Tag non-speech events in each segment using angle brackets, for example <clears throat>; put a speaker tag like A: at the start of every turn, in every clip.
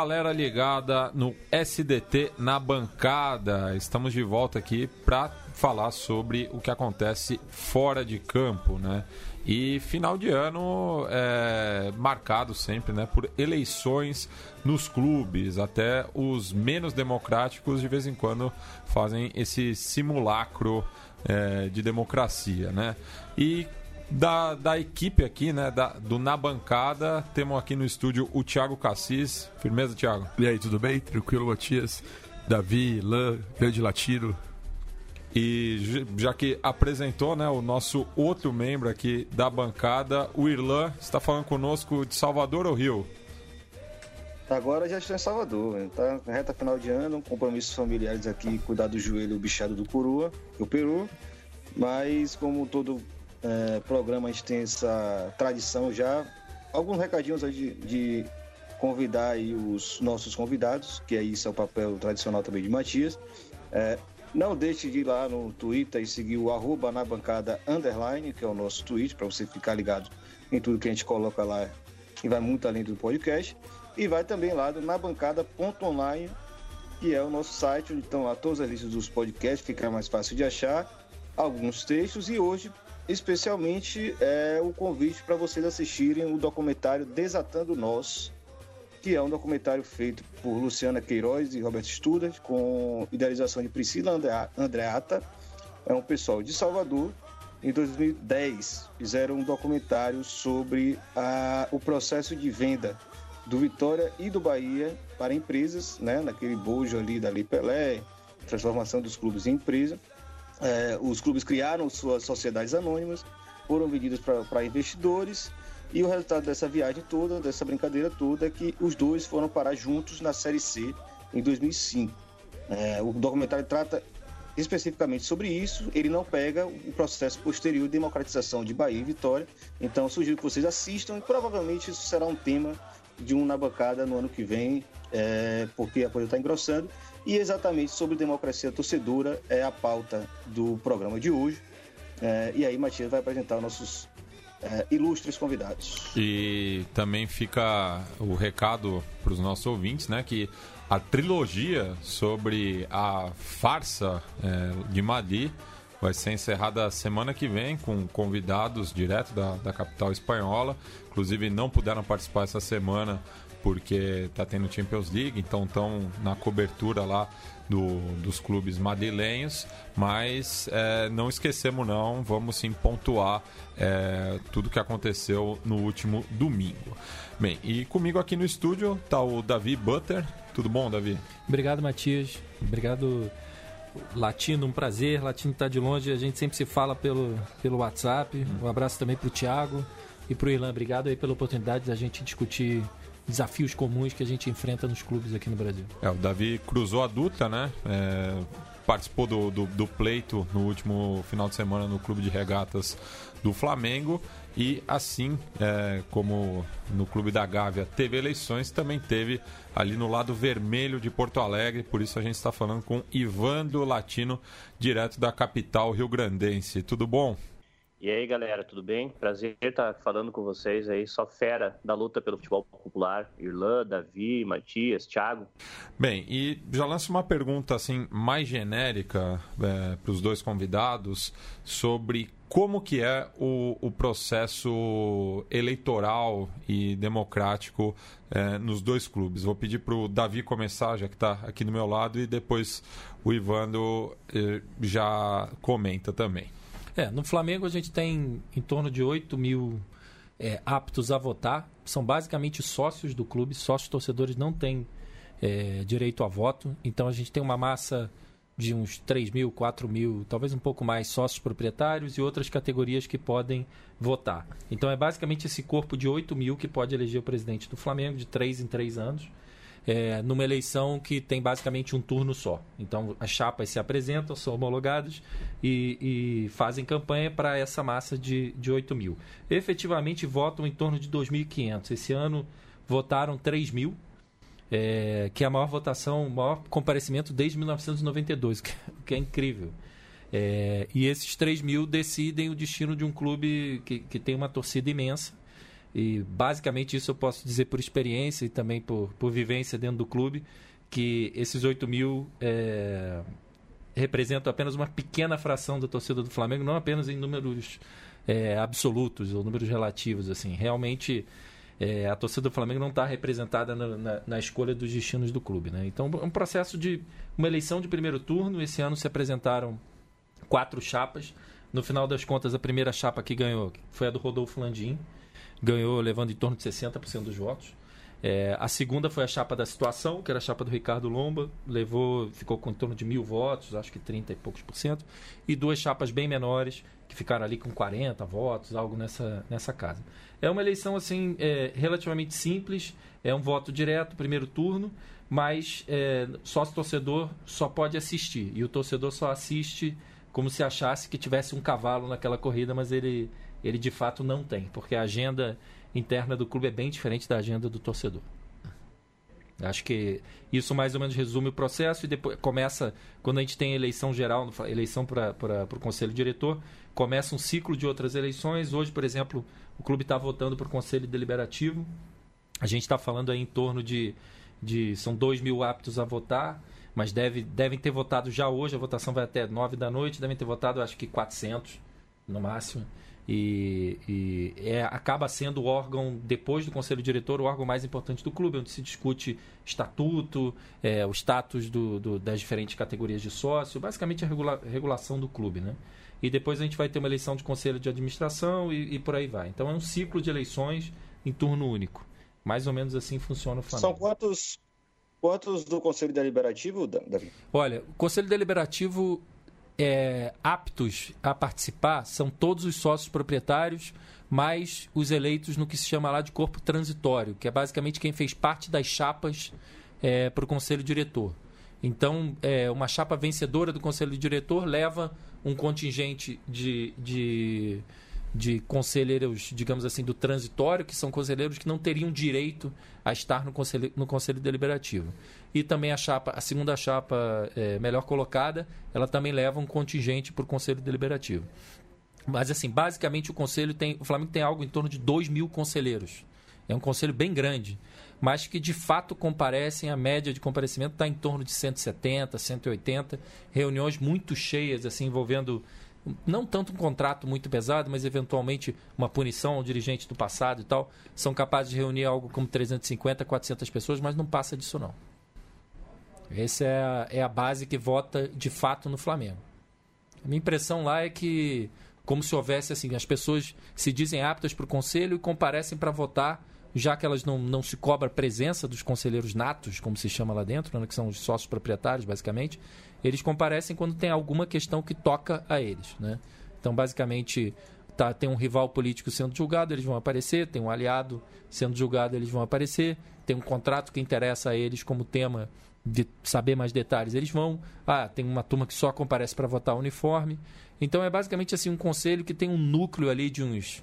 A: galera ligada no SDT na bancada. Estamos de volta aqui para falar sobre o que acontece fora de campo, né? E final de ano é marcado sempre né, por eleições nos clubes, até os menos democráticos de vez em quando fazem esse simulacro é, de democracia. Né? E da, da equipe aqui, né, da, do Na Bancada, temos aqui no estúdio o Thiago Cassis. Firmeza, Thiago?
B: E aí, tudo bem? Tranquilo, Matias? Davi, Lan, Grande Latino.
A: E já que apresentou né, o nosso outro membro aqui da bancada, o Irlan, está falando conosco de Salvador ou Rio?
C: Agora já estou em Salvador, está na reta final de ano, compromissos familiares aqui, cuidar do joelho bichado do Curua, o Peru. Mas como todo é, programa a gente tem essa tradição já, alguns recadinhos de, de convidar aí os nossos convidados, que é isso é o papel tradicional também de Matias. É, não deixe de ir lá no Twitter e seguir o arroba na bancada underline, que é o nosso tweet, para você ficar ligado em tudo que a gente coloca lá, que vai muito além do podcast. E vai também lá do nabancada.online, que é o nosso site, onde estão lá todas as listas dos podcasts, fica mais fácil de achar, alguns textos e hoje, especialmente, é o convite para vocês assistirem o documentário Desatando Nós, que é um documentário feito por Luciana Queiroz e Robert Studart, com idealização de Priscila Andreata. É um pessoal de Salvador. Em 2010, fizeram um documentário sobre a, o processo de venda do Vitória e do Bahia para empresas, né, naquele bojo ali da Lei Pelé, transformação dos clubes em empresa. É, os clubes criaram suas sociedades anônimas, foram vendidas para investidores e o resultado dessa viagem toda, dessa brincadeira toda, é que os dois foram parar juntos na Série C em 2005. É, o documentário trata especificamente sobre isso, ele não pega o processo posterior de democratização de Bahia e Vitória. Então, sugiro que vocês assistam e provavelmente isso será um tema de um na bancada no ano que vem, é, porque a coisa está engrossando. E exatamente sobre democracia torcedora é a pauta do programa de hoje. É, e aí, Matias vai apresentar nossos é, ilustres convidados.
A: E também fica o recado para os nossos ouvintes, né, que a trilogia sobre a farsa é, de Madrid vai ser encerrada semana que vem com convidados direto da, da capital espanhola. Inclusive não puderam participar essa semana porque está tendo Champions League, então estão na cobertura lá do, dos clubes madrilenhos, mas é, não esquecemos não, vamos sim pontuar é, tudo que aconteceu no último domingo. Bem, e comigo aqui no estúdio está o Davi Butter. Tudo bom, Davi?
D: Obrigado, Matias. Obrigado, Latino. Um prazer. Latino está de longe, a gente sempre se fala pelo, pelo WhatsApp. Um abraço também para o Thiago e para o Irlan. Obrigado aí pela oportunidade da gente discutir desafios comuns que a gente enfrenta nos clubes aqui no Brasil.
A: É, o Davi cruzou a Duta, né? É, participou do, do, do, pleito no último final de semana no Clube de Regatas do Flamengo. E assim é, como no Clube da Gávea teve eleições, também teve ali no lado vermelho de Porto Alegre. Por isso a gente está falando com Ivando Latino, direto da capital rio-grandense. Tudo bom?
E: E aí, galera, tudo bem? Prazer estar falando com vocês aí, só fera da luta pelo futebol popular. Irlã, Davi, Matias, Thiago.
A: Bem, e já lanço uma pergunta assim mais genérica é, para os dois convidados sobre como que é o, o processo eleitoral e democrático é, nos dois clubes. Vou pedir para o Davi começar, já que está aqui do meu lado, e depois o Ivando é, já comenta também.
D: É, no Flamengo a gente tem em torno de 8 mil é, aptos a votar. São basicamente sócios do clube. Sócios torcedores não têm é, direito a voto. Então a gente tem uma massa de uns 3 mil, 4 mil, talvez um pouco mais sócios proprietários e outras categorias que podem votar. Então é basicamente esse corpo de 8 mil que pode eleger o presidente do Flamengo de 3 em 3 anos é, numa eleição que tem basicamente um turno só. Então, as chapas se apresentam, são homologadas e, e fazem campanha para essa massa de, de 8 mil. Efetivamente, votam em torno de 2.500. Esse ano, votaram 3 mil, é, que é a maior votação, o maior comparecimento desde 1992, que, que é incrível. É, e esses 3 mil decidem o destino de um clube que, que tem uma torcida imensa e basicamente isso eu posso dizer por experiência e também por, por vivência dentro do clube, que esses 8 mil é, representam apenas uma pequena fração da torcida do Flamengo, não apenas em números é, absolutos ou números relativos. assim Realmente é, a torcida do Flamengo não está representada na, na, na, escolha dos destinos do clube. Né? Então, é um processo de uma eleição de primeiro turno. Esse ano se apresentaram quatro chapas. No final das contas, a primeira chapa que ganhou foi a do Rodolfo Landim ganhou levando em torno de 60% dos votos. É, a segunda foi a chapa da situação, que era a chapa do Ricardo Lomba, levou, ficou com em torno de mil votos, acho que 30 e poucos por cento, e duas chapas bem menores, que ficaram ali com 40 votos, algo nessa, nessa casa. É uma eleição assim é, relativamente simples, é um voto direto, primeiro turno, mas é, sócio torcedor só pode assistir, e o torcedor só assiste como se achasse que tivesse um cavalo naquela corrida, mas ele ele de fato não tem, porque a agenda interna do clube é bem diferente da agenda do torcedor. Acho que isso mais ou menos resume o processo e depois começa, quando a gente tem eleição geral, eleição para o conselho diretor, começa um ciclo de outras eleições. Hoje, por exemplo, o clube está votando para o conselho deliberativo. A gente está falando aí em torno de, de são 2 mil aptos a votar, mas deve, devem ter votado já hoje, a votação vai até 9 da noite, devem ter votado acho que 400 no máximo e, e é, acaba sendo o órgão, depois do conselho diretor, o órgão mais importante do clube, onde se discute estatuto, é, o status do, do, das diferentes categorias de sócio, basicamente a regula, regulação do clube. Né? E depois a gente vai ter uma eleição de conselho de administração e, e por aí vai. Então é um ciclo de eleições em turno único. Mais ou menos assim funciona o Flamengo.
C: São quantos, quantos do Conselho Deliberativo, Davi?
D: Olha, o Conselho Deliberativo é, aptos a participar são todos os sócios proprietários, mais os eleitos no que se chama lá de corpo transitório, que é basicamente quem fez parte das chapas é, para o conselho diretor. Então, é, uma chapa vencedora do conselho diretor leva um contingente de, de de conselheiros, digamos assim, do transitório, que são conselheiros que não teriam direito a estar no conselho, no conselho deliberativo. E também a chapa, a segunda chapa é, melhor colocada, ela também leva um contingente para o conselho deliberativo. Mas assim, basicamente o conselho tem, o Flamengo tem algo em torno de 2 mil conselheiros. É um conselho bem grande, mas que de fato comparecem, a média de comparecimento está em torno de 170, 180, reuniões muito cheias, assim, envolvendo não tanto um contrato muito pesado, mas eventualmente uma punição ao dirigente do passado e tal, são capazes de reunir algo como 350, 400 pessoas, mas não passa disso não. Essa é a, é a base que vota de fato no Flamengo. A minha impressão lá é que, como se houvesse assim, as pessoas se dizem aptas para o conselho e comparecem para votar, já que elas não, não se cobra a presença dos conselheiros natos, como se chama lá dentro, né, que são os sócios proprietários, basicamente, eles comparecem quando tem alguma questão que toca a eles. Né? Então, basicamente, tá, tem um rival político sendo julgado, eles vão aparecer, tem um aliado sendo julgado, eles vão aparecer, tem um contrato que interessa a eles como tema de saber mais detalhes, eles vão. Ah, tem uma turma que só comparece para votar uniforme. Então é basicamente assim um conselho que tem um núcleo ali de uns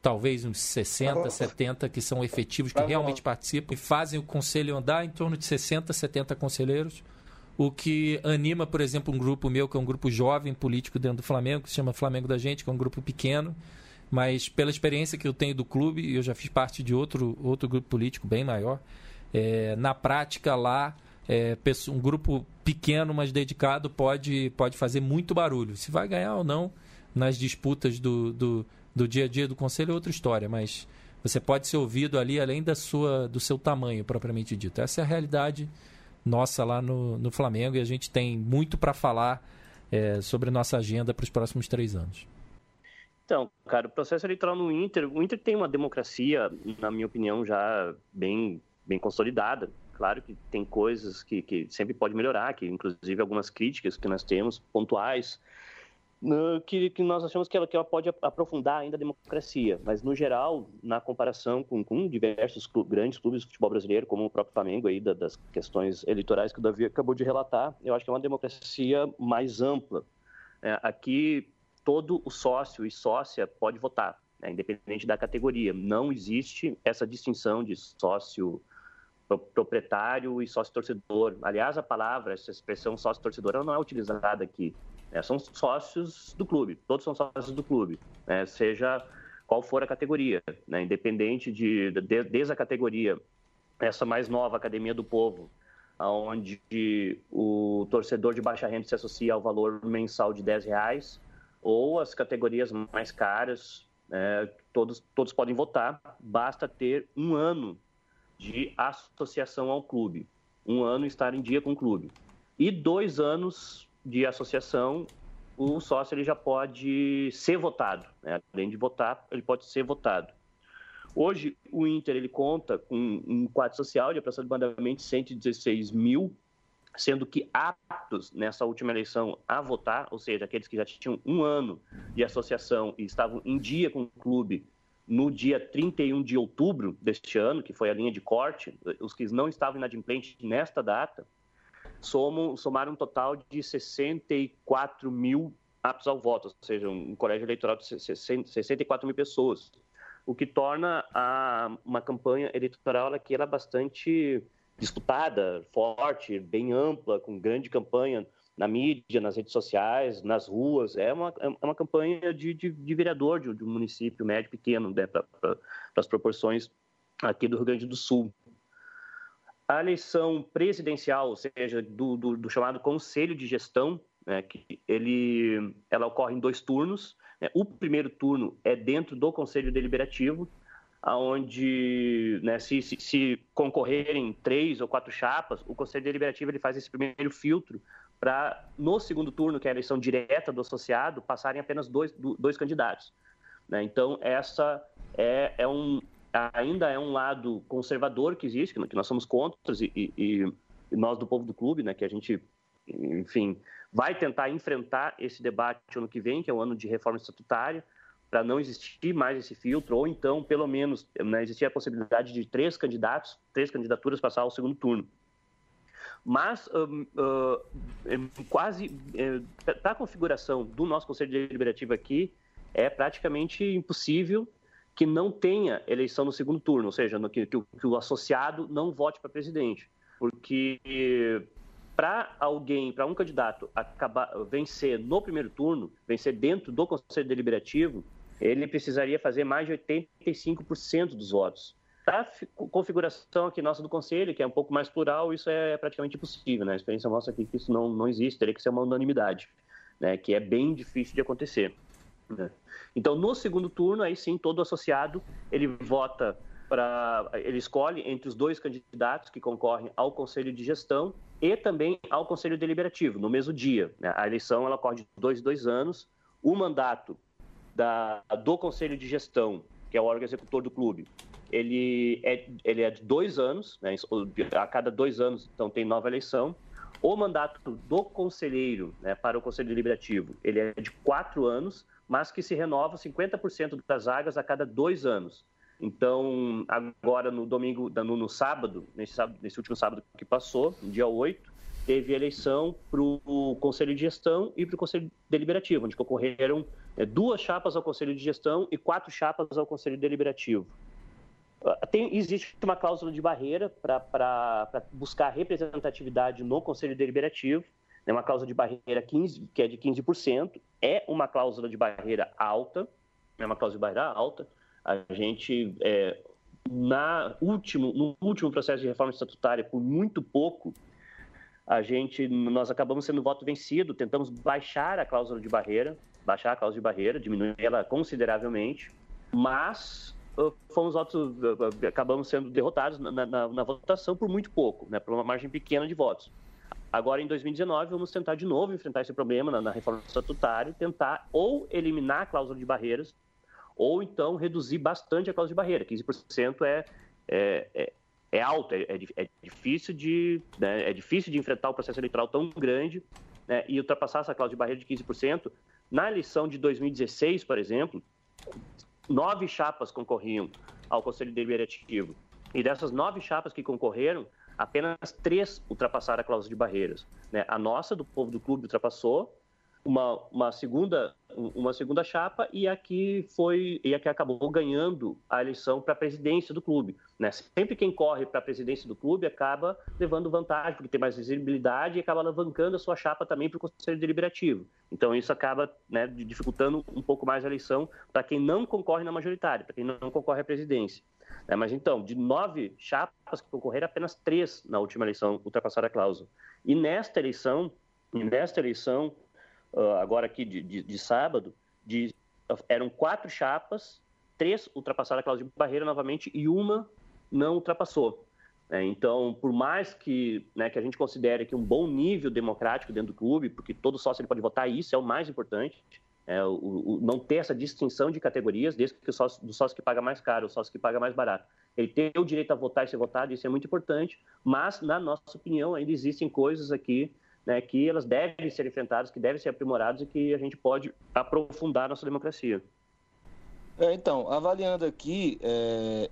D: talvez uns 60, 70 que são efetivos, que realmente participam e fazem o conselho andar em torno de 60, 70 conselheiros o que anima, por exemplo, um grupo meu, que é um grupo jovem político dentro do Flamengo, que se chama Flamengo da Gente, que é um grupo pequeno, mas pela experiência que eu tenho do clube, eu já fiz parte de outro, outro grupo político bem maior, é, na prática lá, é, um grupo pequeno, mas dedicado, pode, pode fazer muito barulho. Se vai ganhar ou não nas disputas do, do, do dia a dia do conselho é outra história, mas você pode ser ouvido ali além da sua, do seu tamanho, propriamente dito. Essa é a realidade nossa lá no, no Flamengo e a gente tem muito para falar é, sobre nossa agenda para os próximos três anos.
E: Então, cara, o processo eleitoral no Inter, o Inter tem uma democracia, na minha opinião, já bem, bem consolidada. Claro que tem coisas que, que sempre pode melhorar, que inclusive algumas críticas que nós temos pontuais, que, que nós achamos que ela, que ela pode aprofundar ainda a democracia. Mas, no geral, na comparação com, com diversos clubes, grandes clubes de futebol brasileiro, como o próprio Flamengo, aí, da, das questões eleitorais que o Davi acabou de relatar, eu acho que é uma democracia mais ampla. É, aqui, todo o sócio e sócia pode votar, né, independente da categoria. Não existe essa distinção de sócio proprietário e sócio torcedor. Aliás, a palavra, essa expressão sócio torcedor, não é utilizada aqui. É, são sócios do clube, todos são sócios do clube, né? seja qual for a categoria, né? independente de, de, desde a categoria, essa mais nova, Academia do Povo, onde o torcedor de baixa renda se associa ao valor mensal de 10 reais, ou as categorias mais caras, é, todos, todos podem votar, basta ter um ano de associação ao clube, um ano estar em dia com o clube. E dois anos de associação, o sócio ele já pode ser votado, né? além de votar, ele pode ser votado. Hoje, o Inter ele conta com um quadro social de aproximadamente 116 mil, sendo que aptos nessa última eleição a votar, ou seja, aqueles que já tinham um ano de associação e estavam em dia com o clube no dia 31 de outubro deste ano, que foi a linha de corte, os que não estavam inadimplentes nesta data, somam, somaram um total de 64 mil aptos ao voto, ou seja, um colégio eleitoral de 64 mil pessoas o que torna a, uma campanha eleitoral que era bastante disputada, forte, bem ampla, com grande campanha na mídia, nas redes sociais, nas ruas. É uma, é uma campanha de, de, de vereador de, de, um município médio pequeno, né, para as proporções aqui do Rio Grande do Sul. A eleição presidencial, ou seja, do, do, do chamado Conselho de Gestão, né, que ele, ela ocorre em dois turnos. Né? O primeiro turno é dentro do Conselho Deliberativo, onde né, se, se, se, concorrerem três ou quatro chapas, o Conselho Deliberativo ele faz esse primeiro filtro para, no segundo turno, que é a eleição direta do associado, passarem apenas dois, dois candidatos. Né? Então, essa é, é, um, ainda é um lado conservador que existe, que nós somos contra, e, e, e nós do povo do clube, né, que a gente, enfim, vai tentar enfrentar esse debate ano que vem, que é o ano de reforma estatutária, para não existir mais esse filtro, ou então, pelo menos, né, existir a possibilidade de três candidatos, três candidaturas passar ao segundo turno. Mas, uh, uh, quase, uh, para a configuração do nosso Conselho Deliberativo aqui, é praticamente impossível que não tenha eleição no segundo turno, ou seja, no, que, que, que o associado não vote para presidente. Porque para alguém, para um candidato acabar vencer no primeiro turno, vencer dentro do Conselho Deliberativo, ele precisaria fazer mais de 85% dos votos. Para a configuração aqui nossa do Conselho, que é um pouco mais plural, isso é praticamente impossível. Né? A experiência mostra aqui que isso não, não existe, teria que ser uma unanimidade, né? que é bem difícil de acontecer. Né? Então, no segundo turno, aí sim, todo associado, ele vota para... Ele escolhe entre os dois candidatos que concorrem ao Conselho de Gestão e também ao Conselho Deliberativo, no mesmo dia. Né? A eleição ela ocorre de dois dois anos. O mandato da, do Conselho de Gestão, que é o órgão executor do clube, ele é, ele é de dois anos, né? a cada dois anos então tem nova eleição. O mandato do conselheiro né, para o Conselho Deliberativo, ele é de quatro anos, mas que se renova 50% das vagas a cada dois anos. Então, agora no domingo, no, no sábado, nesse, sábado, nesse último sábado que passou, dia 8, teve eleição para o Conselho de Gestão e para o Conselho Deliberativo, onde ocorreram é, duas chapas ao Conselho de Gestão e quatro chapas ao Conselho Deliberativo. Ah, tem, existe uma cláusula de barreira para buscar representatividade no Conselho Deliberativo, é uma cláusula de barreira 15, que é de 15%, é uma cláusula de barreira alta, é uma cláusula de barreira alta, a gente, é, na último, no último processo de reforma estatutária, por muito pouco, a gente, nós acabamos sendo voto vencido, tentamos baixar a cláusula de barreira, baixar a cláusula de barreira, diminuir ela consideravelmente, mas fomos votos, acabamos sendo derrotados na, na, na, votação por muito pouco, né, por uma margem pequena de votos. Agora, em 2019, vamos tentar de novo enfrentar esse problema na, na reforma estatutária, tentar ou eliminar a cláusula de barreiras ou então reduzir bastante a cláusula de barreira. 15% é, é, é, é alto, é, é, é difícil de, né, é difícil de enfrentar um processo eleitoral tão grande né, e ultrapassar essa cláusula de barreira de 15%. Na eleição de 2016, por exemplo, nove chapas concorriam ao Conselho Deliberativo. E dessas nove chapas que concorreram, apenas três ultrapassaram a cláusula de barreiras. Né? A nossa, do povo do clube, ultrapassou, uma, uma, segunda, uma segunda chapa e a que foi e a que acabou ganhando a eleição para a presidência do clube. Né? Sempre quem corre para a presidência do clube acaba levando vantagem, porque tem mais visibilidade e acaba alavancando a sua chapa também para o Conselho Deliberativo. Então, isso acaba né, dificultando um pouco mais a eleição para quem não concorre na majoritária, para quem não concorre à presidência. É, mas então, de nove chapas que concorreram, apenas três na última eleição ultrapassaram a cláusula. E nesta eleição, e nesta eleição, uh, agora aqui de, de, de sábado, de, eram quatro chapas, três ultrapassaram a cláusula de barreira novamente e uma não ultrapassou. É, então, por mais que, né, que a gente considere que um bom nível democrático dentro do clube, porque todo sócio ele pode votar, isso é o mais importante, é, o, o, não ter essa distinção de categorias, desde que o sócio, do sócio que paga mais caro, o sócio que paga mais barato. Ele ter o direito a votar e ser votado, isso é muito importante, mas, na nossa opinião, ainda existem coisas aqui né, que elas devem ser enfrentadas, que devem ser aprimoradas e que a gente pode aprofundar nossa democracia.
C: É, então, avaliando aqui, é,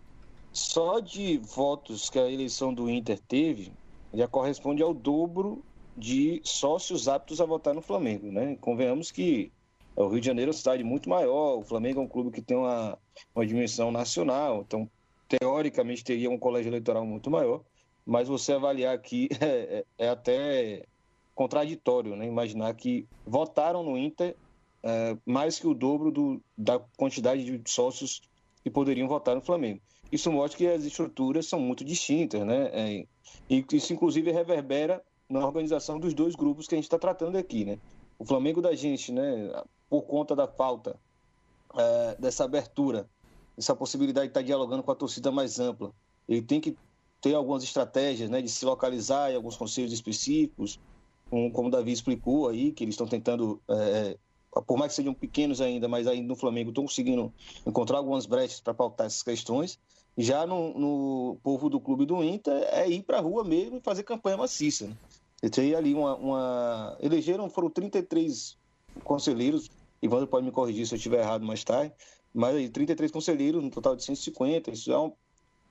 C: só de votos que a eleição do Inter teve, já corresponde ao dobro de sócios aptos a votar no Flamengo, né? Convenhamos que o Rio de Janeiro é uma cidade muito maior, o Flamengo é um clube que tem uma, uma dimensão nacional, então, teoricamente, teria um colégio eleitoral muito maior, mas você avaliar aqui <laughs> é, é, é até contraditório, né? Imaginar que votaram no Inter é, mais que o dobro do, da quantidade de sócios que poderiam votar no Flamengo. Isso mostra que as estruturas são muito distintas, né? É, e isso, inclusive, reverbera na organização dos dois grupos que a gente está tratando aqui, né? O Flamengo da gente, né, por conta da falta é, dessa abertura, essa possibilidade de estar tá dialogando com a torcida mais ampla, ele tem que ter algumas estratégias, né, de se localizar em alguns conselhos específicos, como, como o Davi explicou aí, que eles estão tentando é, por mais que sejam pequenos ainda, mas aí no Flamengo estão conseguindo encontrar algumas brechas para pautar essas questões. Já no, no, povo do clube do Inter é ir para a rua mesmo e fazer campanha maciça. Né? tem ali uma, uma, Elegeram, foram 33 conselheiros, Ivandro pode me corrigir se eu estiver errado mais tarde, mas aí 33 conselheiros, no total de 150, isso é um,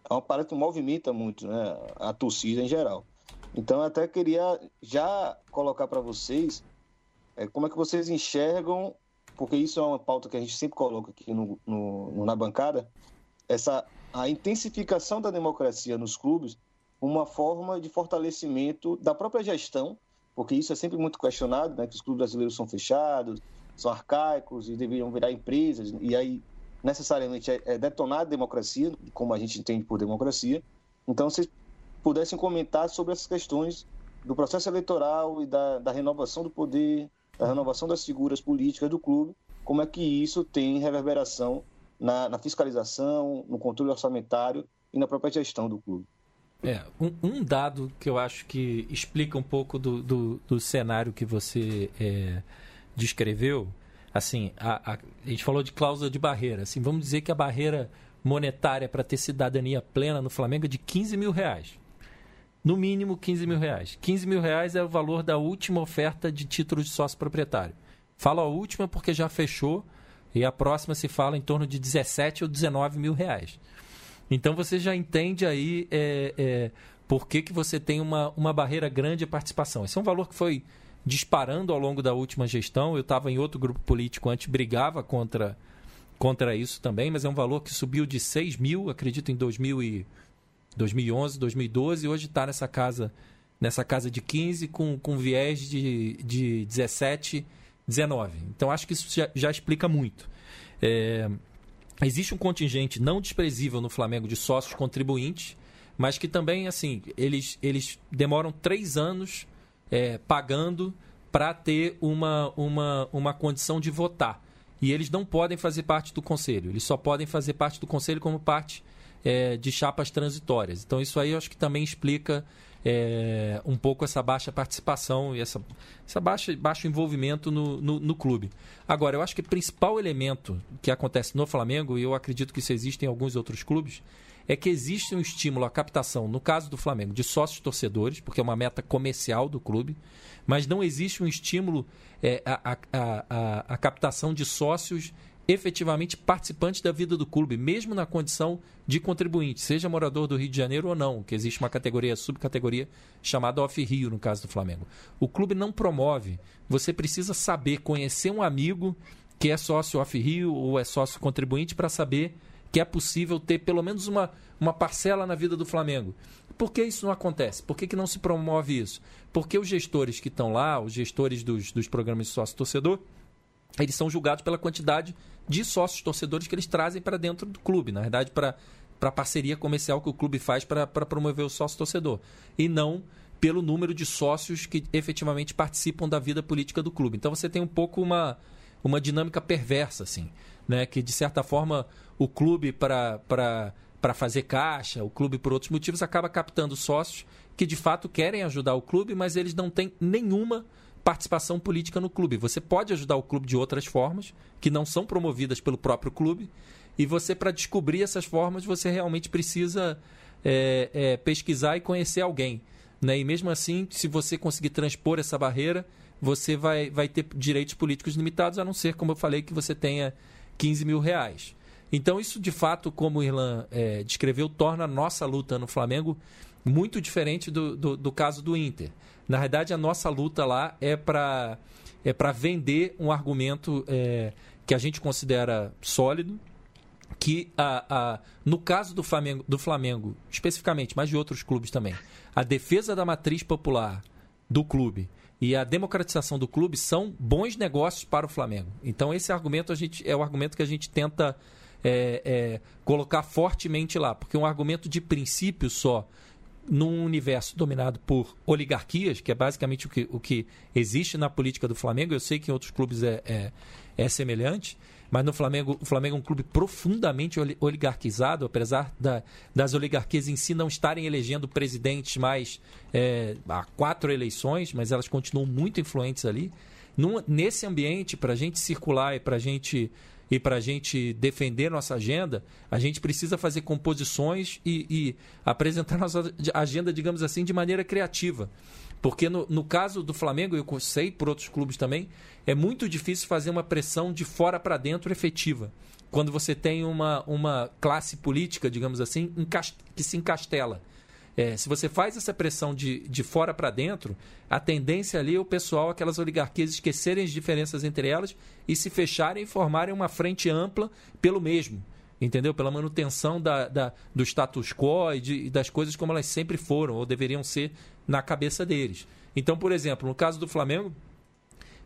C: é uma parada que movimenta muito né, a torcida em geral. Então eu até queria já colocar para vocês é, como é que vocês enxergam, porque isso é uma pauta que a gente sempre coloca aqui no, no, na bancada, essa a intensificação da democracia nos clubes, uma forma de fortalecimento da própria gestão, porque isso é sempre muito questionado, né, que os clubes brasileiros são fechados, são arcaicos e deveriam virar empresas, e aí necessariamente é, é detonar a democracia, como a gente entende por democracia. Então, se pudessem comentar sobre essas questões do processo eleitoral e da, da renovação do poder, da renovação das figuras políticas do clube, como é que isso tem reverberação na, na fiscalização, no controle orçamentário e na própria gestão do clube.
D: É, um, um, dado que eu acho que explica um pouco do, do, do cenário que você é, descreveu, assim, a, a, a, gente falou de cláusula de barreira, assim, vamos dizer que a barreira monetária para ter cidadania plena no Flamengo é de 15 mil reais no mínimo 15 mil reais. 15 mil reais é o valor da última oferta de título de sócio proprietário. Falo a última porque já fechou e a próxima se fala em torno de 17 ou 19 mil reais. Então você já entende aí é, é, por que, que você tem uma, uma barreira grande de participação. Esse é um valor que foi disparando ao longo da última gestão. Eu estava em outro grupo político antes, brigava contra, contra isso também, mas é um valor que subiu de 6 mil, acredito, em 2000 e 2011, 2012, e hoje está nessa casa nessa casa de 15 com, com viés de, de 17, 19. Então acho que isso já, já explica muito. É, existe um contingente não desprezível no Flamengo de sócios contribuintes, mas que também, assim, eles, eles demoram três anos é, pagando para ter uma, uma, uma condição de votar. E eles não podem fazer parte do conselho, eles só podem fazer parte do conselho como parte é, de chapas transitórias. Então, isso aí eu acho que também explica é, um pouco essa baixa participação e essa, essa baixa, baixo envolvimento no, no, no, clube. Agora, eu acho que o principal elemento que acontece no Flamengo, e eu acredito que isso existe em alguns outros clubes, é que existe um estímulo à captação, no caso do Flamengo, de sócios torcedores, porque é uma meta comercial do clube, mas não existe um estímulo é, à, à, à captação de sócios efetivamente participantes da vida do clube, mesmo na condição de contribuinte, seja morador do Rio de Janeiro ou não, que existe uma categoria, subcategoria chamada Off-Rio, no caso do Flamengo. O clube não promove. Você precisa saber, conhecer um amigo que é sócio Off-Rio ou é sócio contribuinte para saber que é possível ter pelo menos uma, uma parcela na vida do Flamengo. Por que isso não acontece? Por que, que não se promove isso? Porque os gestores que estão lá, os gestores dos, dos programas de sócio-torcedor, eles são julgados pela quantidade de sócios torcedores que eles trazem para dentro do clube, na verdade, para a parceria comercial que o clube faz para promover o sócio torcedor. E não pelo número de sócios que efetivamente participam da vida política do clube. Então você tem um pouco uma, uma dinâmica perversa, assim, né? Que de certa forma o clube para para fazer caixa, o clube por outros motivos acaba captando sócios que de fato querem ajudar o clube, mas eles não têm nenhuma participação política no clube. Você pode ajudar o clube de outras formas, que não são promovidas pelo próprio clube, e você, para descobrir essas formas, você realmente precisa é, é, pesquisar e conhecer alguém. Né? E mesmo assim, se você conseguir transpor essa barreira, você vai, vai ter direitos políticos limitados, a não ser, como eu falei, que você tenha 15 mil reais. Então, isso de fato, como o Irlan é, descreveu, torna a nossa luta no Flamengo muito diferente do, do, do caso do Inter. Na verdade, a nossa luta lá é para é para vender um argumento é, que a gente considera sólido, que a, a, no caso do Flamengo, do Flamengo, especificamente, mas de outros clubes também, a defesa da matriz popular do clube e a democratização do clube são bons negócios para o Flamengo. Então esse argumento a gente é o argumento que a gente tenta é, é, colocar fortemente lá, porque um argumento de princípio só num universo dominado por oligarquias, que é basicamente o que, o que existe na política do Flamengo, eu sei que em outros clubes é, é, é semelhante, mas no Flamengo, o Flamengo é um clube profundamente oligarquizado, apesar da, das oligarquias em si não estarem elegendo presidentes mais é, há quatro eleições, mas elas continuam muito influentes ali. Num, nesse ambiente, para a gente circular e para a gente e para a gente defender nossa agenda, a gente precisa fazer composições e, e, apresentar nossa agenda, digamos assim, de maneira criativa. Porque no, no caso do Flamengo, eu sei por outros clubes também, é muito difícil fazer uma pressão de fora para dentro efetiva. Quando você tem uma, uma classe política, digamos assim, que se encastela. É, se você faz essa pressão de, de fora para dentro, a tendência ali é o pessoal, aquelas oligarquias, esquecerem as diferenças entre elas e se fecharem e formarem uma frente ampla pelo mesmo. Entendeu? Pela manutenção da, da do status quo e, de, e das coisas como elas sempre foram ou deveriam ser na cabeça deles. Então, por exemplo, no caso do Flamengo,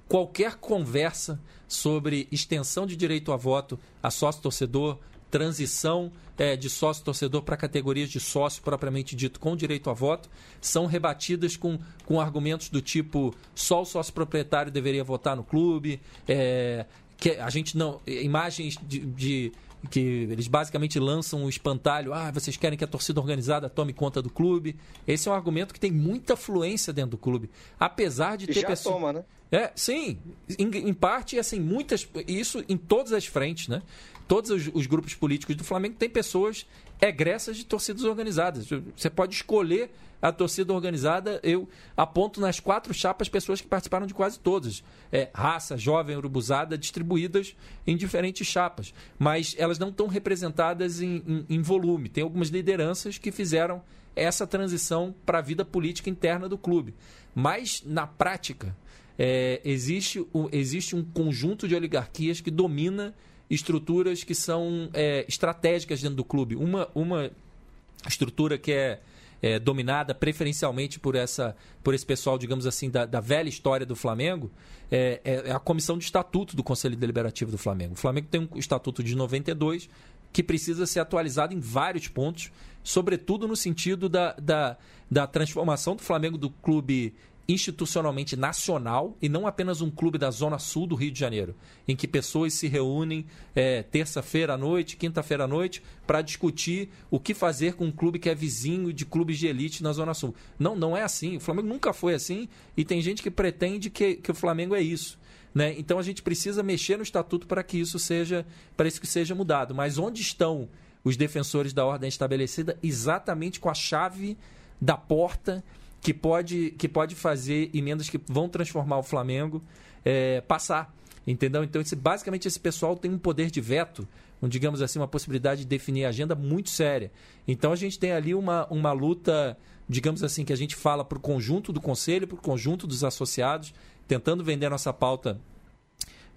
D: qualquer conversa sobre extensão de direito a voto a sócio-torcedor, transição é, de sócio-torcedor para categorias de sócio propriamente dito com direito a voto, são rebatidas com, com argumentos do tipo só o sócio proprietário deveria votar no clube, é, que a gente não. Imagens de, de que eles basicamente lançam o espantalho, ah, vocês querem que a torcida organizada tome conta do clube. Esse é um argumento que tem muita fluência dentro do clube, apesar de ter
C: pessoas... né?
D: É, sim, em, em parte assim, muitas isso em todas as frentes, né? Todos os, os, grupos políticos do Flamengo têm pessoas egressas de torcidas organizadas. Você pode escolher a torcida organizada. Eu aponto nas quatro chapas pessoas que participaram de quase todas. É, raça, jovem, urubuzada, distribuídas em diferentes chapas. Mas elas não estão representadas em, em, em volume. Tem algumas lideranças que fizeram essa transição para a vida política interna do clube. Mas, na prática, é, existe, existe um conjunto de oligarquias que domina estruturas que são é, estratégicas dentro do clube. Uma, uma estrutura que é, é, dominada preferencialmente por, essa, por esse pessoal, digamos assim, da, da velha história do Flamengo, é, é, é, a comissão de estatuto do Conselho Deliberativo do Flamengo. O Flamengo tem um estatuto de 92 que precisa ser atualizado em vários pontos, sobretudo no sentido da, da, da transformação do Flamengo do clube institucionalmente nacional e não apenas um clube da zona sul do Rio de Janeiro, em que pessoas se reúnem é, terça-feira à noite, quinta-feira à noite, para discutir o que fazer com um clube que é vizinho de clubes de elite na zona sul. Não, não é assim. O Flamengo nunca foi assim e tem gente que pretende que, que o Flamengo é isso. Né? Então a gente precisa mexer no estatuto para que isso seja para isso que seja mudado. Mas onde estão os defensores da ordem estabelecida? Exatamente com a chave da porta que pode, que pode fazer emendas que vão transformar o Flamengo é, passar. Entendeu? Então, esse, basicamente, esse pessoal tem um poder de veto, um, digamos assim, uma possibilidade de definir a agenda muito séria. Então, a gente tem ali uma, uma luta, digamos assim, que a gente fala para o conjunto do conselho, para o conjunto dos associados, tentando vender nossa pauta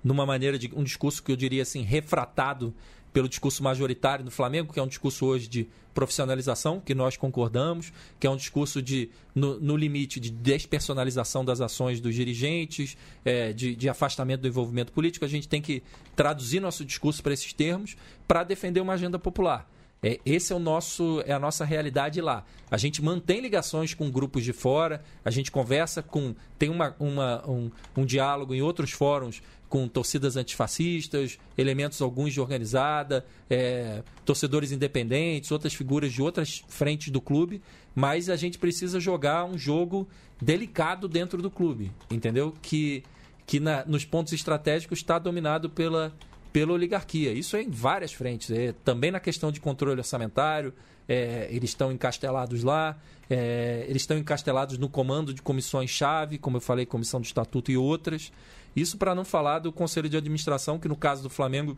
D: numa maneira de um discurso que eu diria assim refratado pelo discurso majoritário do Flamengo, que é um discurso hoje de profissionalização, que nós concordamos, que é um discurso de, no, no limite de despersonalização das ações dos dirigentes, é, de, de afastamento do envolvimento político. A gente tem que traduzir nosso discurso para esses termos para defender uma agenda popular. É, esse é o nosso é a nossa realidade lá. A gente mantém ligações com grupos de fora, a gente conversa com tem uma, uma um, um diálogo em outros fóruns com torcidas antifascistas, elementos alguns de organizada, é, torcedores independentes, outras figuras de outras frentes do clube, mas a gente precisa jogar um jogo delicado dentro do clube, entendeu? Que, que na, nos pontos estratégicos está dominado pela, pela oligarquia. Isso é em várias frentes, é, também na questão de controle orçamentário, é, eles estão encastelados lá, é, eles estão encastelados no comando de comissões-chave, como eu falei, comissão do estatuto e outras. Isso para não falar do conselho de administração, que no caso do Flamengo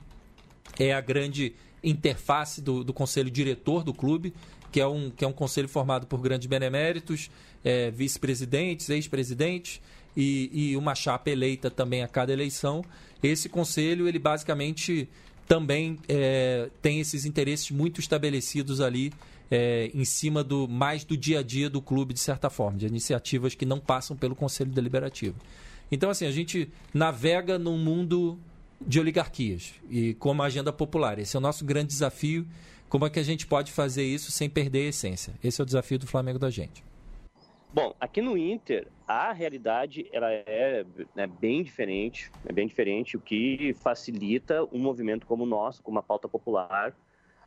D: é a grande interface do, do conselho diretor do clube, que é um, que é um conselho formado por grandes beneméritos, é, vice-presidentes, ex-presidentes e, e uma chapa eleita também a cada eleição. Esse conselho, ele basicamente também é, tem esses interesses muito estabelecidos ali é, em cima do mais do dia a dia do clube, de certa forma, de iniciativas que não passam pelo Conselho Deliberativo. Então, assim, a gente navega num mundo de oligarquias e como agenda popular. Esse é o nosso grande desafio. Como é que a gente pode fazer isso sem perder a essência? Esse é o desafio do Flamengo da gente.
E: Bom, aqui no Inter, a realidade ela é né, bem diferente, é bem diferente, o que facilita um movimento como o nosso, com uma pauta popular,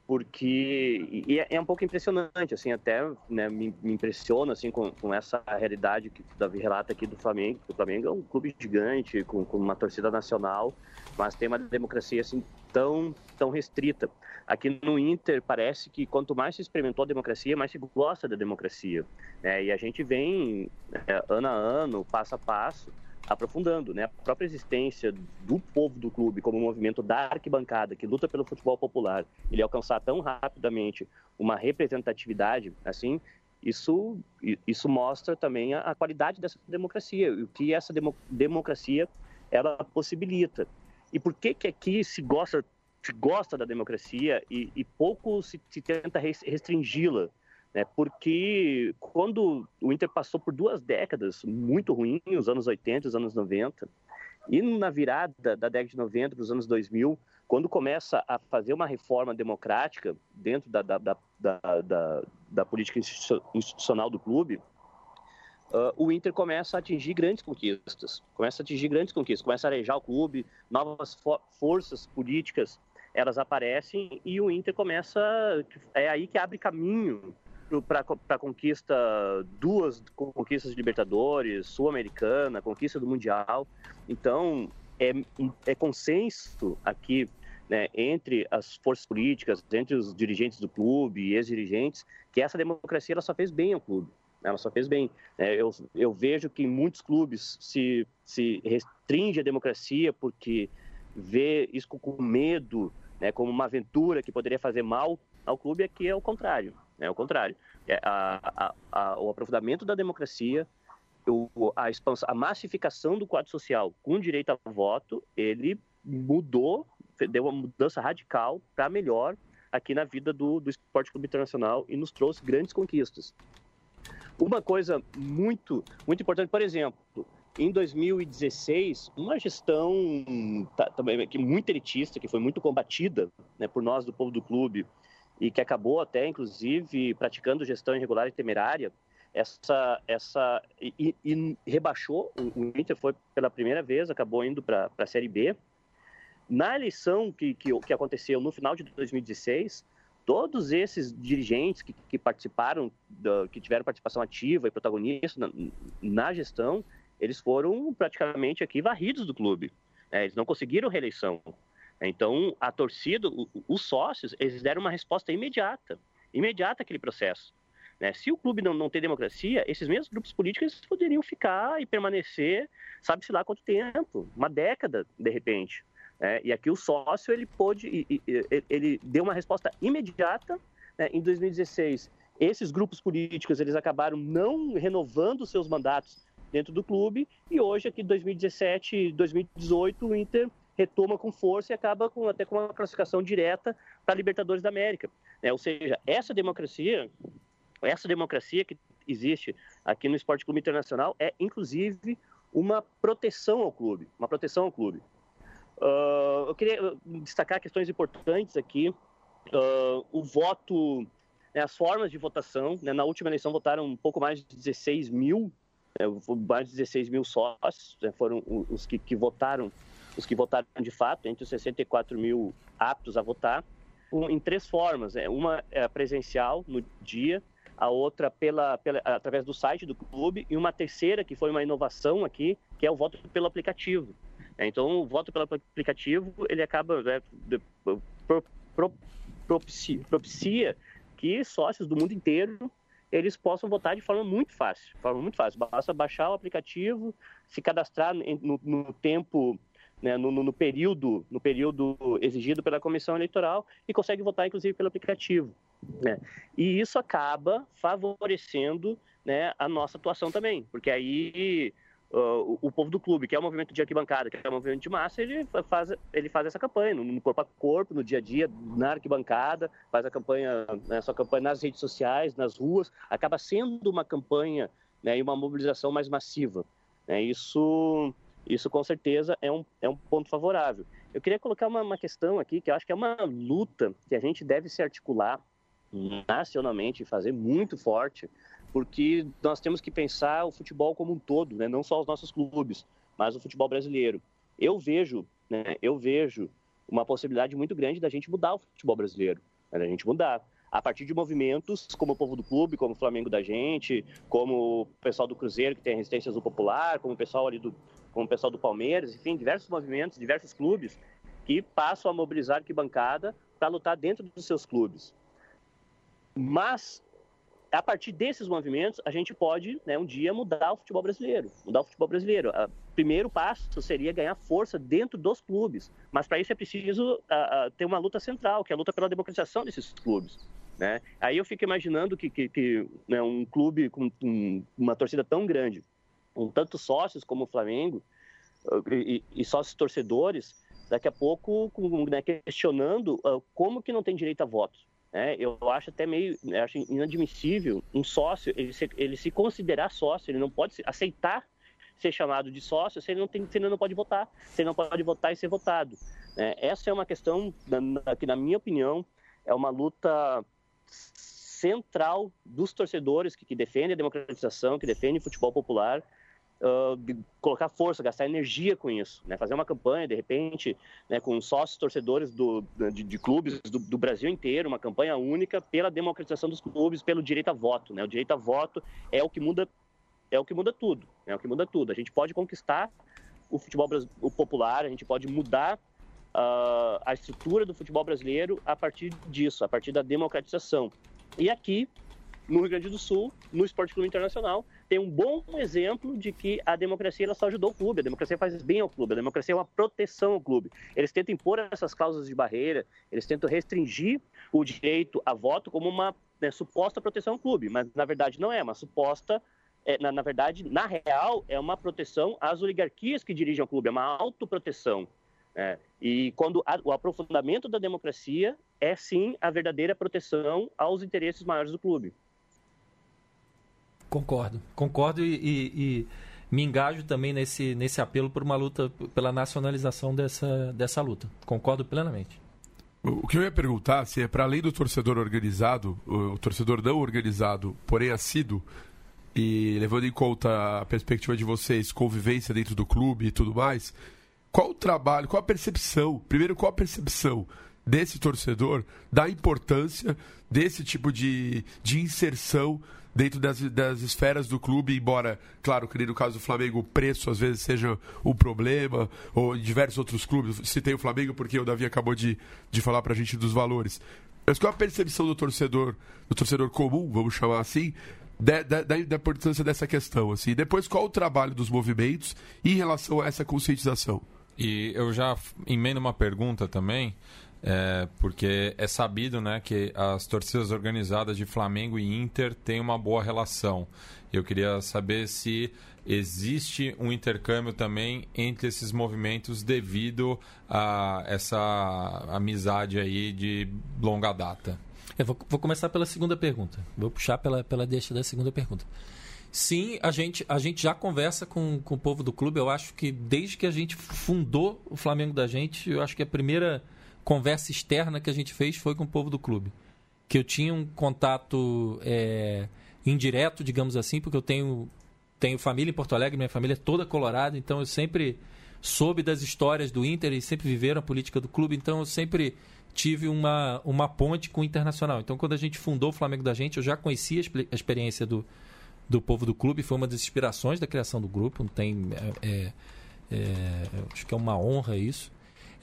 E: porque e é, é, um pouco impressionante assim até né, me, me, impressiona assim com, com, essa realidade que o Davi relata aqui do Flamengo o Flamengo é um clube gigante com, com, uma torcida nacional mas tem uma democracia assim tão tão restrita aqui no Inter parece que quanto mais se experimentou a democracia mais se gosta da democracia né? e a gente vem é, ano a ano passo a passo aprofundando né, a própria existência do povo do clube como movimento da arquibancada que luta pelo futebol popular, ele alcançar tão rapidamente uma representatividade assim, isso, isso mostra também a, a qualidade dessa democracia e o que essa demo, democracia ela possibilita. E por que que aqui se gosta se gosta da democracia e, e pouco se, se tenta restringi-la? Né? porque quando o Inter passou por duas décadas muito ruins, os anos 80 e os anos 90, e na virada da década de 90 para os anos 2000, quando começa a fazer uma reforma democrática dentro da, da, da, da, da política institucional do clube, uh, o Inter começa a atingir grandes conquistas, começa a atingir grandes conquistas, começa a arejar o clube, novas fo forças políticas, elas aparecem e o Inter começa, é aí que abre caminho para conquista, duas conquistas de Libertadores, Sul-Americana, conquista do Mundial. Então, é, é consenso aqui né, entre as forças políticas, entre os dirigentes do clube e ex-dirigentes, que essa democracia ela só fez bem ao clube. Ela só fez bem. É, eu, eu vejo que em muitos clubes se, se restringe a democracia porque vê isso com medo, né, como uma aventura que poderia fazer mal ao clube, aqui é o contrário. É o contrário. É, a, a, a, o aprofundamento da democracia, o, a, expansão, a massificação do quadro social com direito a voto, ele mudou, deu uma mudança radical para melhor aqui na vida do, do Esporte Clube Internacional e nos trouxe grandes conquistas. Uma coisa muito, muito importante, por exemplo, em 2016, uma gestão tá, também muito elitista, que foi muito combatida né, por nós do povo do clube, e que acabou até, inclusive, praticando gestão irregular e temerária, essa, essa e, e rebaixou, o Inter foi pela primeira vez, acabou indo para a Série B. Na eleição que, que, que, aconteceu no final de 2016, todos esses dirigentes que, que participaram, que tiveram participação ativa e protagonista na, na, gestão, eles foram praticamente aqui varridos do clube. É, eles não conseguiram reeleição. Então, a torcida, os sócios, eles deram uma resposta imediata, imediata àquele processo. Né? Se o clube não, não tem democracia, esses mesmos grupos políticos poderiam ficar e permanecer, sabe-se lá quanto tempo, uma década, de repente. Né? E aqui o sócio, ele pôde, ele deu uma resposta imediata né? em 2016. Esses grupos políticos, eles acabaram não renovando seus mandatos dentro do clube, e hoje, aqui em 2017 2018, o Inter retoma com força e acaba com, até com uma classificação direta para a Libertadores da América. Né? Ou seja, essa democracia, essa democracia que existe aqui no Esporte Clube Internacional é, inclusive, uma proteção ao clube, uma proteção ao clube. Uh, eu queria destacar questões importantes aqui. Uh, o voto, né, as formas de votação. Né, na última eleição votaram um pouco mais de 16 mil, né, mais de 16 mil sócios né, foram os que, que, votaram, os que votaram de fato, entre os 64 mil aptos a votar, em três formas. Né, uma é presencial no dia, a outra pela, pela, através do site do clube e uma terceira que foi uma inovação aqui, que é o voto pelo aplicativo. É, então, o voto pelo aplicativo ele acaba né, pro, pro, propicia, propicia que sócios do mundo inteiro eles possam votar de forma muito fácil, forma muito fácil. Basta baixar o aplicativo, se cadastrar no, no tempo, né, no, no, período, no período exigido pela comissão eleitoral e consegue votar, inclusive, pelo aplicativo. Né? E isso acaba favorecendo né, a nossa atuação também, porque aí uh, o, povo do clube, que é o movimento de arquibancada, que é o movimento de massa, ele faz, ele faz essa campanha no, corpo a corpo, no dia a dia, na arquibancada, faz a campanha, né, sua campanha nas redes sociais, nas ruas, acaba sendo uma campanha né, e uma mobilização mais massiva. Né? Isso, isso com certeza é um, é um ponto favorável. Eu queria colocar uma, uma questão aqui que eu acho que é uma luta que a gente deve se articular nacionalmente e fazer muito forte, porque nós temos que pensar o futebol como um todo, né? não só os nossos clubes, mas o futebol brasileiro. Eu vejo, né? eu vejo uma possibilidade muito grande da gente mudar o futebol brasileiro, né? da gente mudar a partir de movimentos como o povo do clube, como o Flamengo da gente, como o pessoal do Cruzeiro que tem resistências do Popular, como o pessoal ali do, como o pessoal do Palmeiras, enfim, diversos movimentos, diversos clubes que passam a mobilizar arquibancada para lutar dentro dos seus clubes. Mas a partir desses movimentos, a gente pode, né, um dia, mudar o futebol brasileiro. Mudar o futebol brasileiro. O primeiro passo seria ganhar força dentro dos clubes. Mas para isso é preciso uh, uh, ter uma luta central, que é a luta pela democratização desses clubes. Né? Aí eu fico imaginando que, que, que né, um clube com um, uma torcida tão grande, com tantos sócios como o Flamengo, uh, e, e sócios torcedores, daqui a pouco com, né, questionando como que não tem direito a voto. É, eu acho até meio acho inadmissível um sócio ele se, ele se considerar sócio, ele não pode aceitar ser chamado de sócio se ele não, tem, se ele não pode votar, se ele não pode votar e ser votado. É, essa é uma questão que, na minha opinião, é uma luta central dos torcedores que, que defendem a democratização, que defendem o futebol popular, uh, colocar força, gastar energia com isso, né? fazer uma campanha, de repente, né, com sócios torcedores do, de, de clubes do, do, Brasil inteiro, uma campanha única pela democratização dos clubes, pelo direito a voto. Né? O direito a voto é o que muda, é o que muda tudo. É o que muda tudo. A gente pode conquistar o futebol popular, a gente pode mudar uh, a estrutura do futebol brasileiro a partir disso, a partir da democratização. E aqui, no Rio Grande do Sul, no Esporte Clube Internacional, tem um bom exemplo de que a democracia ela só ajudou o clube, a democracia faz bem ao clube, a democracia é uma proteção ao clube. Eles tentam impor essas cláusulas de barreira, eles tentam restringir o direito a voto como uma né, suposta proteção ao clube, mas na verdade não é, uma suposta, é, na, na, verdade, na real, é uma proteção às oligarquias que dirigem o clube, é uma autoproteção. É, e quando a, o aprofundamento da democracia é sim a verdadeira proteção aos interesses maiores do clube.
D: Concordo, concordo e, e, e, me engajo também nesse, nesse apelo por uma luta pela nacionalização dessa, dessa luta. Concordo plenamente.
B: O que eu ia perguntar se é para além do torcedor organizado, o torcedor não organizado, porém assíduo, e levando em conta a perspectiva de vocês, convivência dentro do clube e tudo mais, qual o trabalho, qual a percepção, primeiro, qual a percepção desse torcedor da importância desse tipo de, de inserção dentro das, das esferas do clube, embora, claro, que no caso do Flamengo o preço às vezes seja um problema, ou em diversos outros clubes, citei o Flamengo porque o Davi acabou de, de falar pra gente dos valores. Mas qual a percepção do torcedor, do torcedor comum, vamos chamar assim, da, da, da, importância dessa questão? Assim? E depois, qual o trabalho dos movimentos em relação a essa conscientização?
A: E eu já emendo uma pergunta também. é, porque é sabido né, que as torcidas organizadas de Flamengo e Inter têm uma boa relação. Eu queria saber se existe um intercâmbio também entre esses movimentos devido a essa amizade aí de longa data.
D: Eu vou, vou começar pela segunda pergunta. Vou puxar pela, pela deixa da segunda pergunta. Sim, a gente, a gente já conversa com, com o povo do clube. Eu acho que desde que a gente fundou o Flamengo da gente, eu acho que a primeira conversa externa que a gente fez foi com o povo do clube. Que eu tinha um contato é, indireto, digamos assim, porque eu tenho tenho família em Porto Alegre, minha família é toda colorada, então eu sempre soube das histórias do Inter e sempre viveram a política do clube, então eu sempre tive uma, uma ponte com o Internacional. Então, quando a gente fundou o Flamengo da gente, eu já conhecia a experiência do, do povo do clube, foi uma das inspirações da criação do grupo, não tem... É, é, é, acho que é uma honra isso.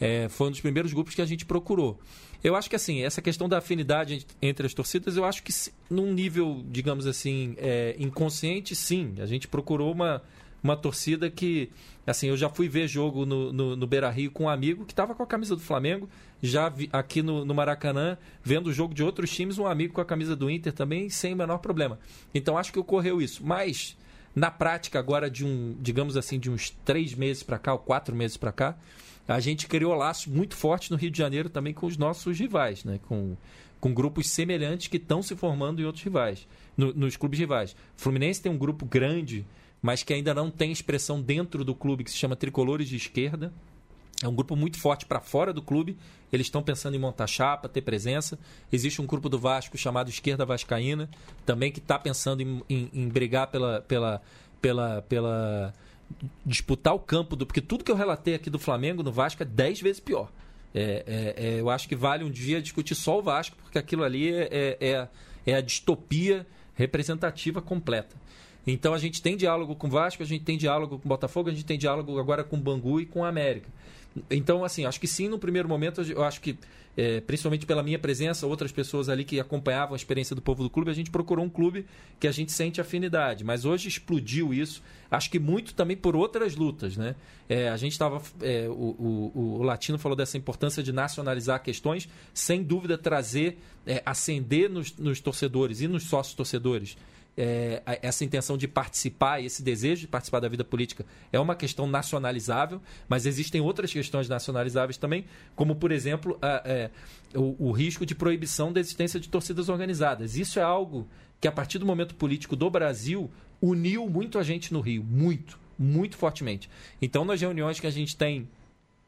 D: É, foi um dos primeiros grupos que a gente procurou. Eu acho que assim, essa questão da afinidade entre as torcidas, eu acho que num nível, digamos assim, é, inconsciente, sim. A gente procurou uma, uma torcida que, assim, eu já fui ver jogo no, no, no Beira Rio com um amigo que estava com a camisa do Flamengo, já vi, aqui no, no Maracanã, vendo o jogo de outros times, um amigo com a camisa do Inter também, sem o menor problema. Então acho que ocorreu isso. Mas, na prática, agora de um, digamos assim, de uns três meses para cá, ou quatro meses para cá, a gente criou laços muito fortes no Rio de Janeiro também com os nossos rivais, né? com, com grupos semelhantes que estão se formando em outros rivais, no, nos clubes rivais. O Fluminense tem um grupo grande, mas que ainda não tem expressão dentro do clube, que se chama Tricolores de Esquerda. É um grupo muito forte para fora do clube. Eles estão pensando em montar chapa, ter presença. Existe um grupo do Vasco chamado Esquerda Vascaína, também que está pensando em, em, em brigar pela, pela, pela, pela disputar o campo do. Porque tudo que eu relatei aqui do Flamengo no Vasco é 10 vezes pior. É, é, é, eu acho que vale um dia discutir só o Vasco, porque aquilo ali é, é, é, é a distopia representativa completa. Então a gente tem diálogo com o Vasco, a gente tem diálogo com o Botafogo, a gente tem diálogo agora com o Bangu e com a América. Então, assim, acho que sim, no primeiro momento, eu acho que, é, principalmente pela minha presença, outras pessoas ali que acompanhavam a experiência do povo do clube, a gente procurou um clube que a gente sente afinidade. Mas hoje explodiu isso, acho que muito também por outras lutas, né? É, a gente estava. É, o, o, o, Latino falou dessa importância de nacionalizar questões, sem dúvida trazer, é, acender nos, nos torcedores e nos sócios torcedores é, essa intenção de participar, esse desejo de participar da vida política é uma questão nacionalizável, mas existem outras questões nacionalizáveis também, como, por exemplo, a, é, o, o risco de proibição da existência de torcidas organizadas. Isso é algo que, a partir do momento político do Brasil, uniu muito a gente no Rio, muito, muito fortemente. Então, nas reuniões que a gente tem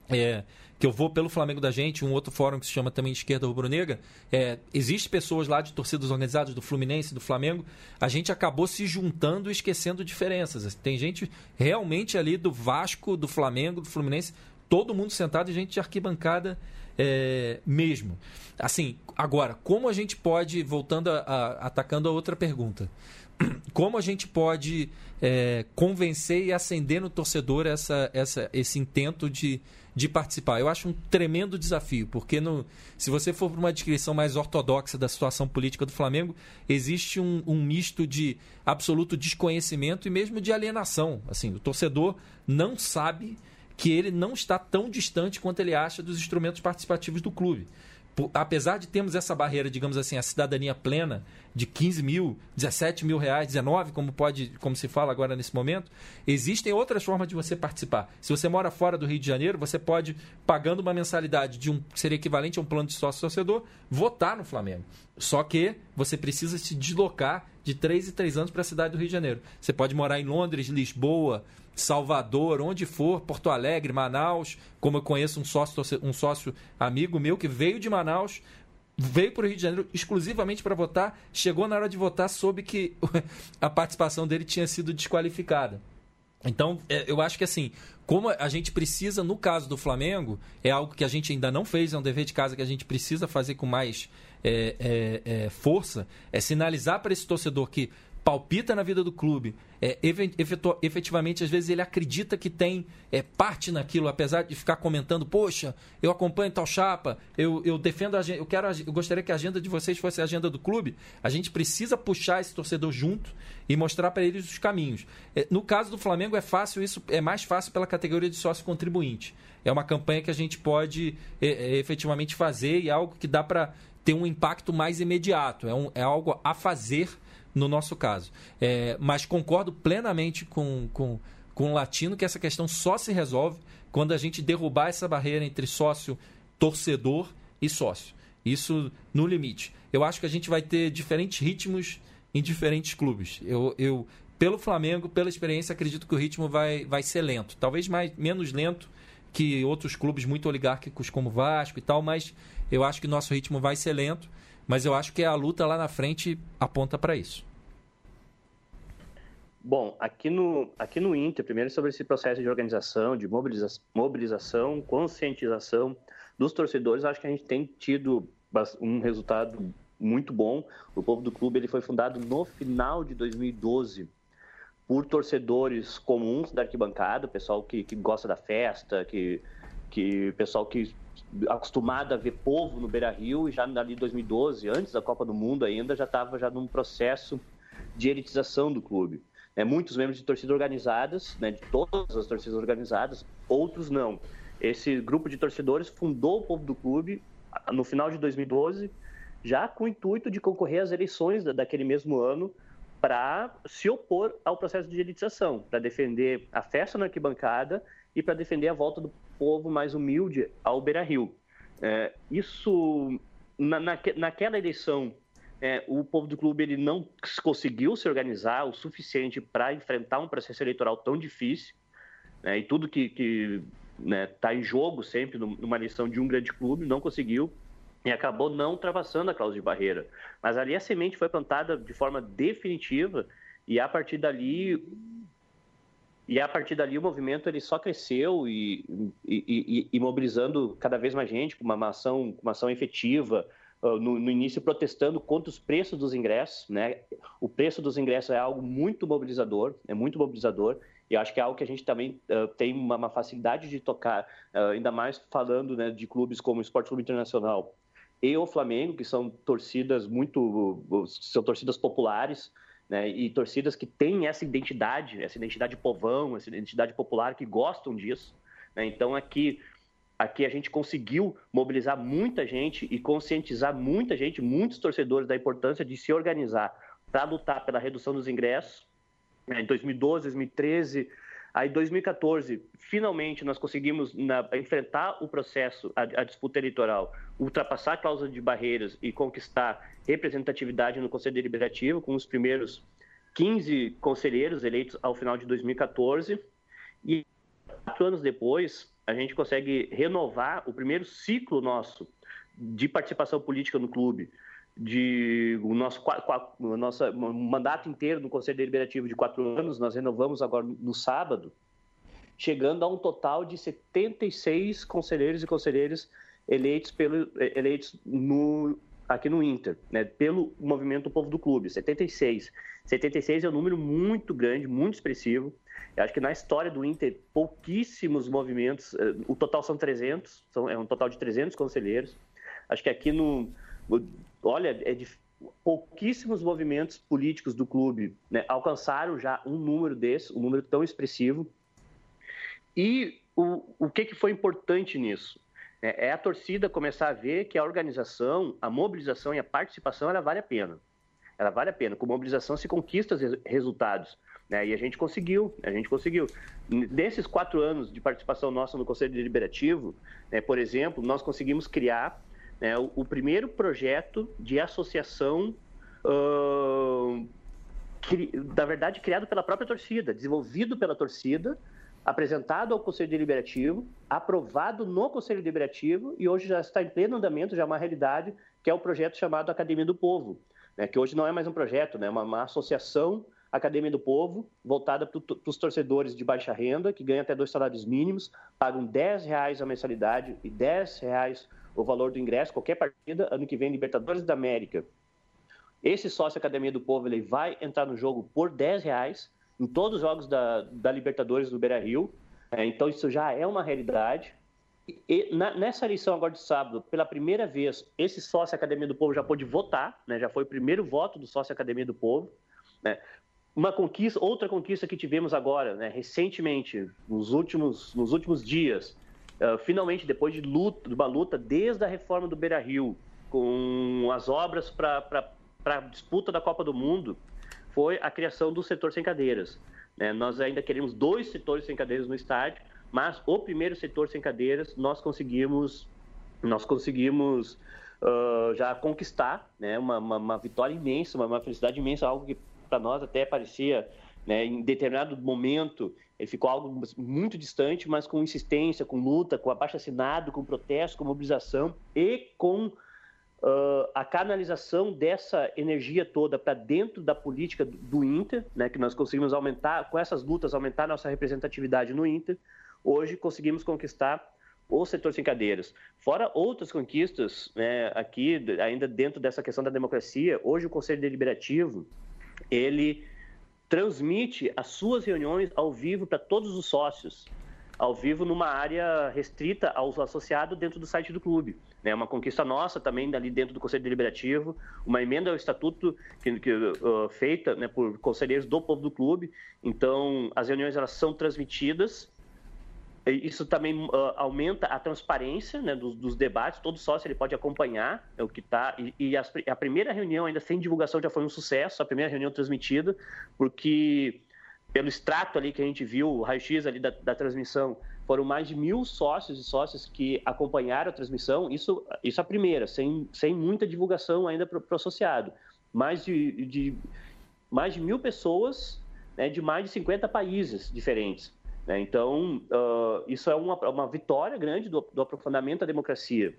D: é, que eu vou pelo Flamengo da gente, um outro fórum que se chama também Esquerda Rubro-Negra, é, existe pessoas lá de torcidas organizadas do Fluminense, do Flamengo, a gente acabou se juntando e esquecendo diferenças. Tem gente realmente ali do Vasco, do Flamengo, do Fluminense, todo mundo sentado e gente de arquibancada é, mesmo. Assim, agora, como a gente pode, voltando a, a, atacando a outra pergunta, <clears throat> como a gente pode é, convencer e acender no torcedor essa, essa, esse intento de de participar. Eu acho um tremendo desafio, porque no, se você for para uma descrição mais ortodoxa da situação política do Flamengo, existe um, um, misto de absoluto desconhecimento e mesmo de alienação. Assim, o torcedor não sabe que ele não está tão distante quanto ele acha dos instrumentos participativos do clube apesar de termos essa barreira, digamos assim, a cidadania plena de 15 mil, 17 mil reais, 19, como pode, como se fala agora nesse momento, existem outras formas de você participar. Se você mora fora do Rio de Janeiro, você pode, pagando uma mensalidade de um seria equivalente a um plano de sócio torcedor, votar no Flamengo. Só que você precisa se deslocar de 3 em 3 anos para a cidade do Rio de Janeiro. Você pode morar em Londres, Lisboa, Salvador, onde for, Porto Alegre, Manaus, como eu conheço um sócio, um sócio amigo meu que veio de Manaus, veio para o Rio de Janeiro exclusivamente para votar, chegou na hora de votar, soube que <laughs> a participação dele tinha sido desqualificada. Então, é, eu acho que assim, como a gente precisa, no caso do Flamengo, é algo que a gente ainda não fez, é um dever de casa que a gente precisa fazer com mais é, é, é força, é sinalizar para esse torcedor que palpita na vida do clube, é, efetivamente, às vezes ele acredita que tem é, parte naquilo, apesar de ficar comentando, poxa, eu acompanho tal chapa, eu, eu defendo a agenda, eu, quero, eu gostaria que a agenda de vocês fosse a agenda do clube. A gente precisa puxar esse torcedor junto e mostrar para eles os caminhos. É, no caso do Flamengo é fácil, isso é mais fácil pela categoria de sócio contribuinte. É uma campanha que a gente pode é, é, efetivamente fazer e é algo que dá para ter um impacto mais imediato. É, um, é algo a fazer no nosso caso. É, mas concordo plenamente com, com, com o Latino que essa questão só se resolve quando a gente derrubar essa barreira entre sócio, torcedor e sócio. Isso no limite. Eu acho que a gente vai ter diferentes ritmos em diferentes clubes. Eu, eu pelo Flamengo, pela experiência, acredito que o ritmo vai, vai ser lento. Talvez mais, menos lento que outros clubes muito oligárquicos como Vasco e tal, mas eu acho que nosso ritmo vai ser lento mas eu acho que a luta lá na frente aponta para isso.
E: Bom, aqui no, aqui no Inter, primeiro sobre esse processo de organização, de mobiliza mobilização, conscientização dos torcedores, acho que a gente tem tido um resultado muito bom. O Povo do Clube ele foi fundado no final de 2012 por torcedores comuns da arquibancada, pessoal que, que gosta da festa, que, que pessoal que acostumado a ver povo no Beira Rio, e já ali em 2012, antes da Copa do Mundo ainda, já estava já num processo de elitização do clube. É, muitos membros de torcidas organizadas, né, de todas as torcidas organizadas, outros não. Esse grupo de torcedores fundou o povo do clube no final de 2012, já com o intuito de concorrer às eleições daquele mesmo ano para se opor ao processo de elitização, para defender a festa na arquibancada e para defender a volta do povo mais humilde ao Beira-Rio. É, isso, na, na, naquela eleição, é, o povo do clube ele não conseguiu se organizar o suficiente para enfrentar um processo eleitoral tão difícil, né, e tudo que está né, tá em jogo sempre numa eleição de um grande clube, não conseguiu e acabou não ultrapassando a cláusula de barreira. Mas ali a semente foi plantada de forma definitiva e a partir dali e a partir dali o movimento ele só cresceu e, e, e, e mobilizando cada vez mais gente com uma ação, uma ação efetiva. Uh, no, no, início protestando contra os preços dos ingressos, né? O preço dos ingressos é algo muito mobilizador, é muito mobilizador. E acho que é algo que a gente também uh, tem uma, uma, facilidade de tocar, uh, ainda mais falando né, de clubes como o Esporte Clube Internacional e o Flamengo, que são torcidas muito, são torcidas populares, né, e torcidas que têm essa identidade, essa identidade povão, essa identidade popular, que gostam disso. Né? Então, aqui, aqui a gente conseguiu mobilizar muita gente e conscientizar muita gente, muitos torcedores, da importância de se organizar para lutar pela redução dos ingressos. Né? Em 2012, 2013, Aí, em 2014, finalmente nós conseguimos na, enfrentar o processo, a, a, disputa eleitoral, ultrapassar a cláusula de barreiras e conquistar representatividade no Conselho Deliberativo, com os primeiros 15 conselheiros eleitos ao final de 2014. E quatro anos depois, a gente consegue renovar o primeiro ciclo nosso de participação política no clube, de o nosso, o nosso mandato inteiro no Conselho Deliberativo de quatro anos, nós renovamos agora no sábado, chegando a um total de 76 conselheiros e conselheiras eleitos, pelo, eleitos no, aqui no Inter, né, pelo movimento do povo do clube, 76. 76 é um número muito grande, muito expressivo. Eu acho que na história do Inter, pouquíssimos movimentos, eh, o total são 300, são, é um total de 300 conselheiros. Acho que aqui no, olha, é pouquíssimos movimentos políticos do clube né, alcançaram já um número desse, um número tão expressivo. E o, o que, que foi importante nisso? É, é a torcida começar a ver que a organização, a mobilização e a participação, ela vale a pena. Ela vale a pena. Com mobilização se conquista resultados. Né? E a gente conseguiu, a gente conseguiu. Desses quatro anos de participação nossa no Conselho Deliberativo, né, por exemplo, nós conseguimos criar né, o, o, primeiro projeto de associação, uh, que, na verdade, criado pela própria torcida, desenvolvido pela torcida, apresentado ao Conselho Deliberativo, aprovado no Conselho Deliberativo e hoje já está em pleno andamento, já é uma realidade, que é o projeto chamado Academia do Povo, né, que hoje não é mais um projeto, né, é uma, uma associação Academia do Povo, voltada para os torcedores de baixa renda, que ganham até dois salários mínimos, pagam 10 reais a mensalidade e 10 reais o valor do ingresso, qualquer partida, ano que vem Libertadores da América Esse sócio Academia do Povo ele vai entrar no jogo por 10 reais em todos os jogos da, da Libertadores do Beira Rio. É, então isso já é uma realidade. E, na, nessa eleição agora de sábado, pela primeira vez, esse sócio Academia do Povo já pôde votar, né? já foi o primeiro voto do sócio Academia do Povo. Né? Uma conquista, outra conquista que tivemos agora, né? recentemente, nos últimos, nos últimos dias, uh, finalmente, depois de, luta, de uma luta desde a reforma do Beira Rio, com as obras para para a disputa da Copa do Mundo foi a criação do setor sem cadeiras. Né? Nós ainda queremos dois setores sem cadeiras no estádio, mas o primeiro setor sem cadeiras nós conseguimos, nós conseguimos uh, já conquistar, né? Uma, uma, uma, vitória imensa, uma, uma felicidade imensa, algo que para nós até parecia, né, em determinado momento, ele ficou algo muito distante, mas com insistência, com luta, com abaixo assinado, com protesto, com mobilização e com uh, a canalização dessa energia toda para dentro da política do Inter, né, que nós conseguimos aumentar, com essas lutas, aumentar nossa representatividade no Inter, hoje conseguimos conquistar o setor sem cadeiras. Fora outras conquistas, né, aqui, ainda dentro dessa questão da democracia, hoje o Conselho Deliberativo, ele transmite as suas reuniões ao vivo para todos os sócios ao vivo numa área restrita aos associados dentro do site do clube. É uma conquista nossa também ali dentro do Conselho Deliberativo, uma emenda ao estatuto que, que uh, feita né, por conselheiros do povo do clube. Então, as reuniões elas são transmitidas. Isso também uh, aumenta a transparência né, dos, dos, debates. Todo sócio ele pode acompanhar é o que está. E, e as, a primeira reunião, ainda sem divulgação, já foi um sucesso. A primeira reunião transmitida, porque pelo extrato ali que a gente viu, o raio-x ali da, da, transmissão, foram mais de mil sócios e sócias que acompanharam a transmissão. Isso, isso a primeira, sem, sem muita divulgação ainda para o associado. Mais de, de, mais de mil pessoas né, de mais de 50 países diferentes. Né? Então, uh, isso é uma, uma vitória grande do, do aprofundamento da democracia.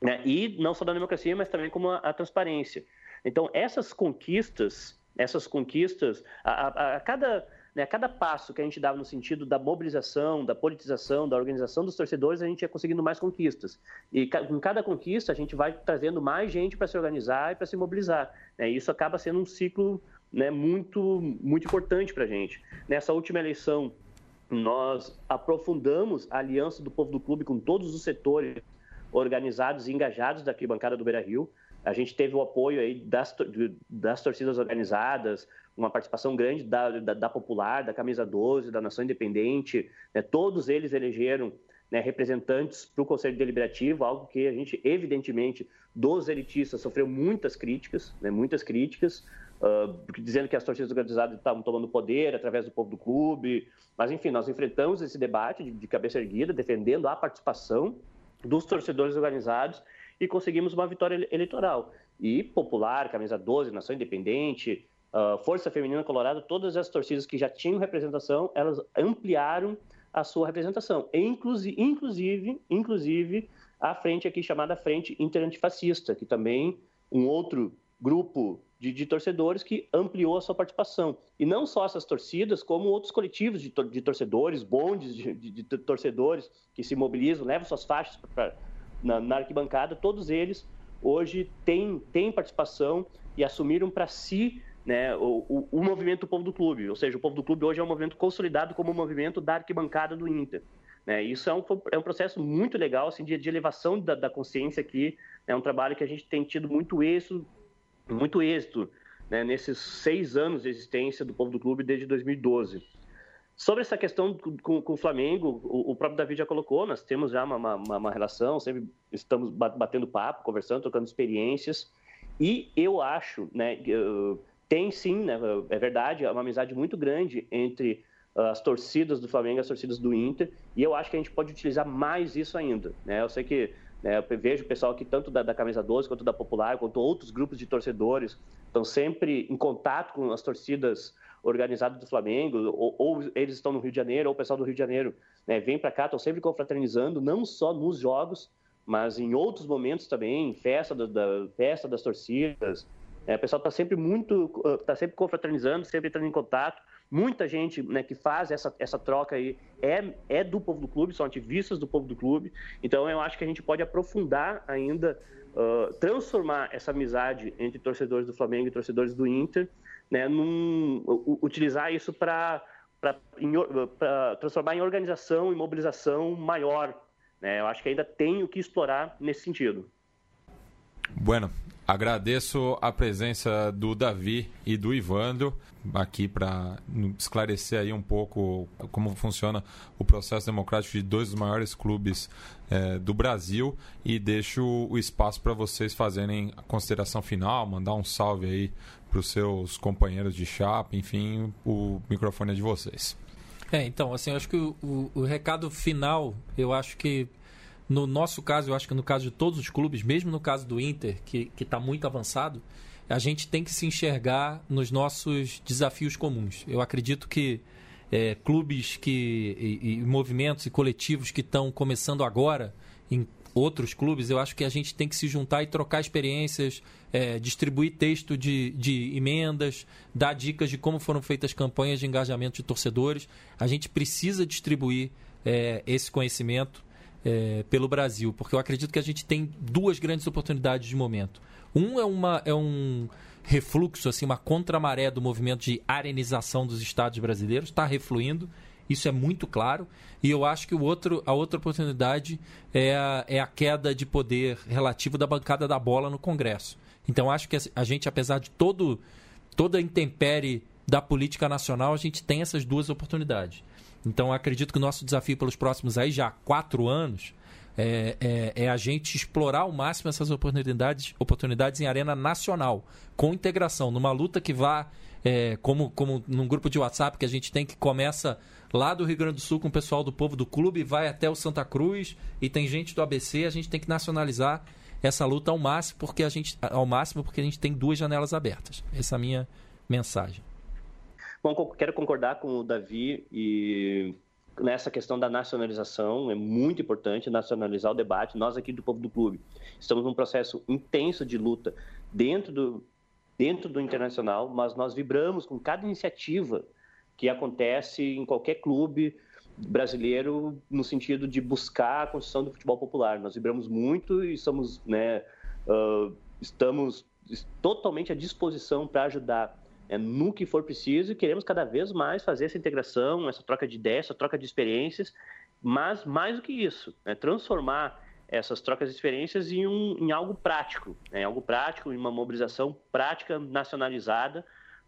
E: Né? E não só da democracia, mas também como a, a transparência. Então, essas conquistas, essas conquistas, a, a, a cada né, cada passo que a gente dava no sentido da mobilização, da politização, da organização dos torcedores, a gente ia conseguindo mais conquistas. E com cada conquista, a gente vai trazendo mais gente para se organizar e para se mobilizar. Né, e isso acaba sendo um ciclo né, muito, muito importante para a gente. Nessa última eleição, nós aprofundamos a aliança do povo do clube com todos os setores organizados e engajados da arquibancada do Beira-Rio. A gente teve o apoio aí das, das torcidas organizadas, uma participação grande da, da, da, Popular, da Camisa 12, da Nação Independente, né? todos eles elegeram né, representantes para o Conselho Deliberativo, algo que a gente, evidentemente, dos elitistas sofreu muitas críticas, né, muitas críticas, uh, dizendo que as torcidas organizadas estavam tomando poder através do povo do clube, mas enfim, nós enfrentamos esse debate de, de cabeça erguida, defendendo a participação dos torcedores organizados e conseguimos uma vitória eleitoral. E Popular, Camisa 12, Nação Independente, uh, Força Feminina Colorado, todas as torcidas que já tinham representação, elas ampliaram a sua representação. Inclusive, inclusive, inclusive a frente aqui chamada Frente Interantifascista, que também um outro grupo de, de, torcedores que ampliou a sua participação. E não só essas torcidas, como outros coletivos de, de torcedores, bondes de, de, torcedores que se mobilizam, levam suas faixas pra, na, na, arquibancada, todos eles hoje têm, têm participação e assumiram para si né, o, o, o, movimento do povo do clube. Ou seja, o povo do clube hoje é um movimento consolidado como o um movimento da arquibancada do Inter. Né? Isso é um, é um processo muito legal assim, de, de elevação da, da, consciência aqui. É um trabalho que a gente tem tido muito êxito, muito êxito né, nesses seis anos de existência do povo do clube desde 2012. Sobre essa questão com, com o Flamengo, o, o, próprio Davi já colocou, nós temos já uma, uma, uma relação, sempre estamos batendo papo, conversando, trocando experiências. E eu acho, né, tem sim, né, é verdade, é uma amizade muito grande entre ah, as torcidas do Flamengo e as torcidas do Inter, e eu acho que a gente pode utilizar mais isso ainda. Né? Eu sei que né, eu vejo o pessoal aqui, tanto da, da Camisa 12 quanto da Popular, quanto outros grupos de torcedores, estão sempre em contato com as torcidas organizadas do Flamengo, ou, ou eles estão no Rio de Janeiro, ou o pessoal do Rio de Janeiro né, vem para cá, estão sempre confraternizando, não só nos jogos, mas em outros momentos também, festa, da, da festa das torcidas, é, o pessoal está sempre muito, está sempre confraternizando, sempre entrando em contato. Muita gente né, que faz essa, essa troca aí é, é do povo do clube, são ativistas do povo do clube. Então eu acho que a gente pode aprofundar ainda uh, transformar essa amizade entre torcedores do Flamengo e torcedores do Inter, né, num, utilizar isso para transformar em organização e mobilização maior. Né? Eu acho que ainda tem o que explorar nesse sentido.
A: Bueno, agradeço a presença do Davi e do Ivandro aqui para esclarecer aí um pouco como funciona o processo democrático de dois dos maiores clubes é, do Brasil e deixo o espaço para vocês fazerem a consideração final, mandar um salve aí para os seus companheiros de chapa, enfim, o microfone é de vocês.
D: É, então, assim, eu acho que o, o, o recado final, eu acho que no nosso caso, eu acho que no caso de todos os clubes, mesmo no caso do Inter, que está muito avançado, a gente tem que se enxergar nos nossos desafios comuns. Eu acredito que é, clubes que, e, e, movimentos e coletivos que estão começando agora em outros clubes, eu acho que a gente tem que se juntar e trocar experiências, é, distribuir texto de, de emendas, dar dicas de como foram feitas campanhas de engajamento de torcedores. A gente precisa distribuir é, esse conhecimento é, pelo Brasil, porque eu acredito que a gente tem duas grandes oportunidades de momento. Um é, uma, é um refluxo, assim, uma contramaré do movimento de arenização dos estados brasileiros, está refluindo, isso é muito claro. E eu acho que o outro, a outra oportunidade é a, é a queda de poder relativo da bancada da bola no Congresso. Então acho que a gente, apesar de todo, toda a intempérie da política nacional, a gente tem essas duas oportunidades. Então, acredito que o nosso desafio pelos próximos aí já quatro anos é, é, é, a gente explorar ao máximo essas oportunidades, oportunidades em arena nacional, com integração, numa luta que vá, é, como, como num grupo de WhatsApp que a gente tem que começa lá do Rio Grande do Sul com o pessoal do povo do clube, vai até o Santa Cruz e tem gente do ABC, a gente tem que nacionalizar essa luta ao máximo, porque a gente, ao máximo porque a gente tem duas janelas abertas. Essa é a minha mensagem.
E: Bom, quero concordar com o Davi e nessa questão da nacionalização, é muito importante nacionalizar o debate. Nós aqui do Povo do Clube estamos num processo intenso de luta dentro do, dentro do internacional, mas nós vibramos com cada iniciativa que acontece em qualquer clube brasileiro no sentido de buscar a construção do futebol popular. Nós vibramos muito e somos, né, uh, estamos totalmente à disposição para ajudar é, no que for preciso e queremos cada vez mais fazer essa integração, essa troca de ideias, essa troca de experiências, mas mais do que isso, né, transformar essas trocas de experiências em, um, em algo prático, né, algo prático, em uma mobilização prática nacionalizada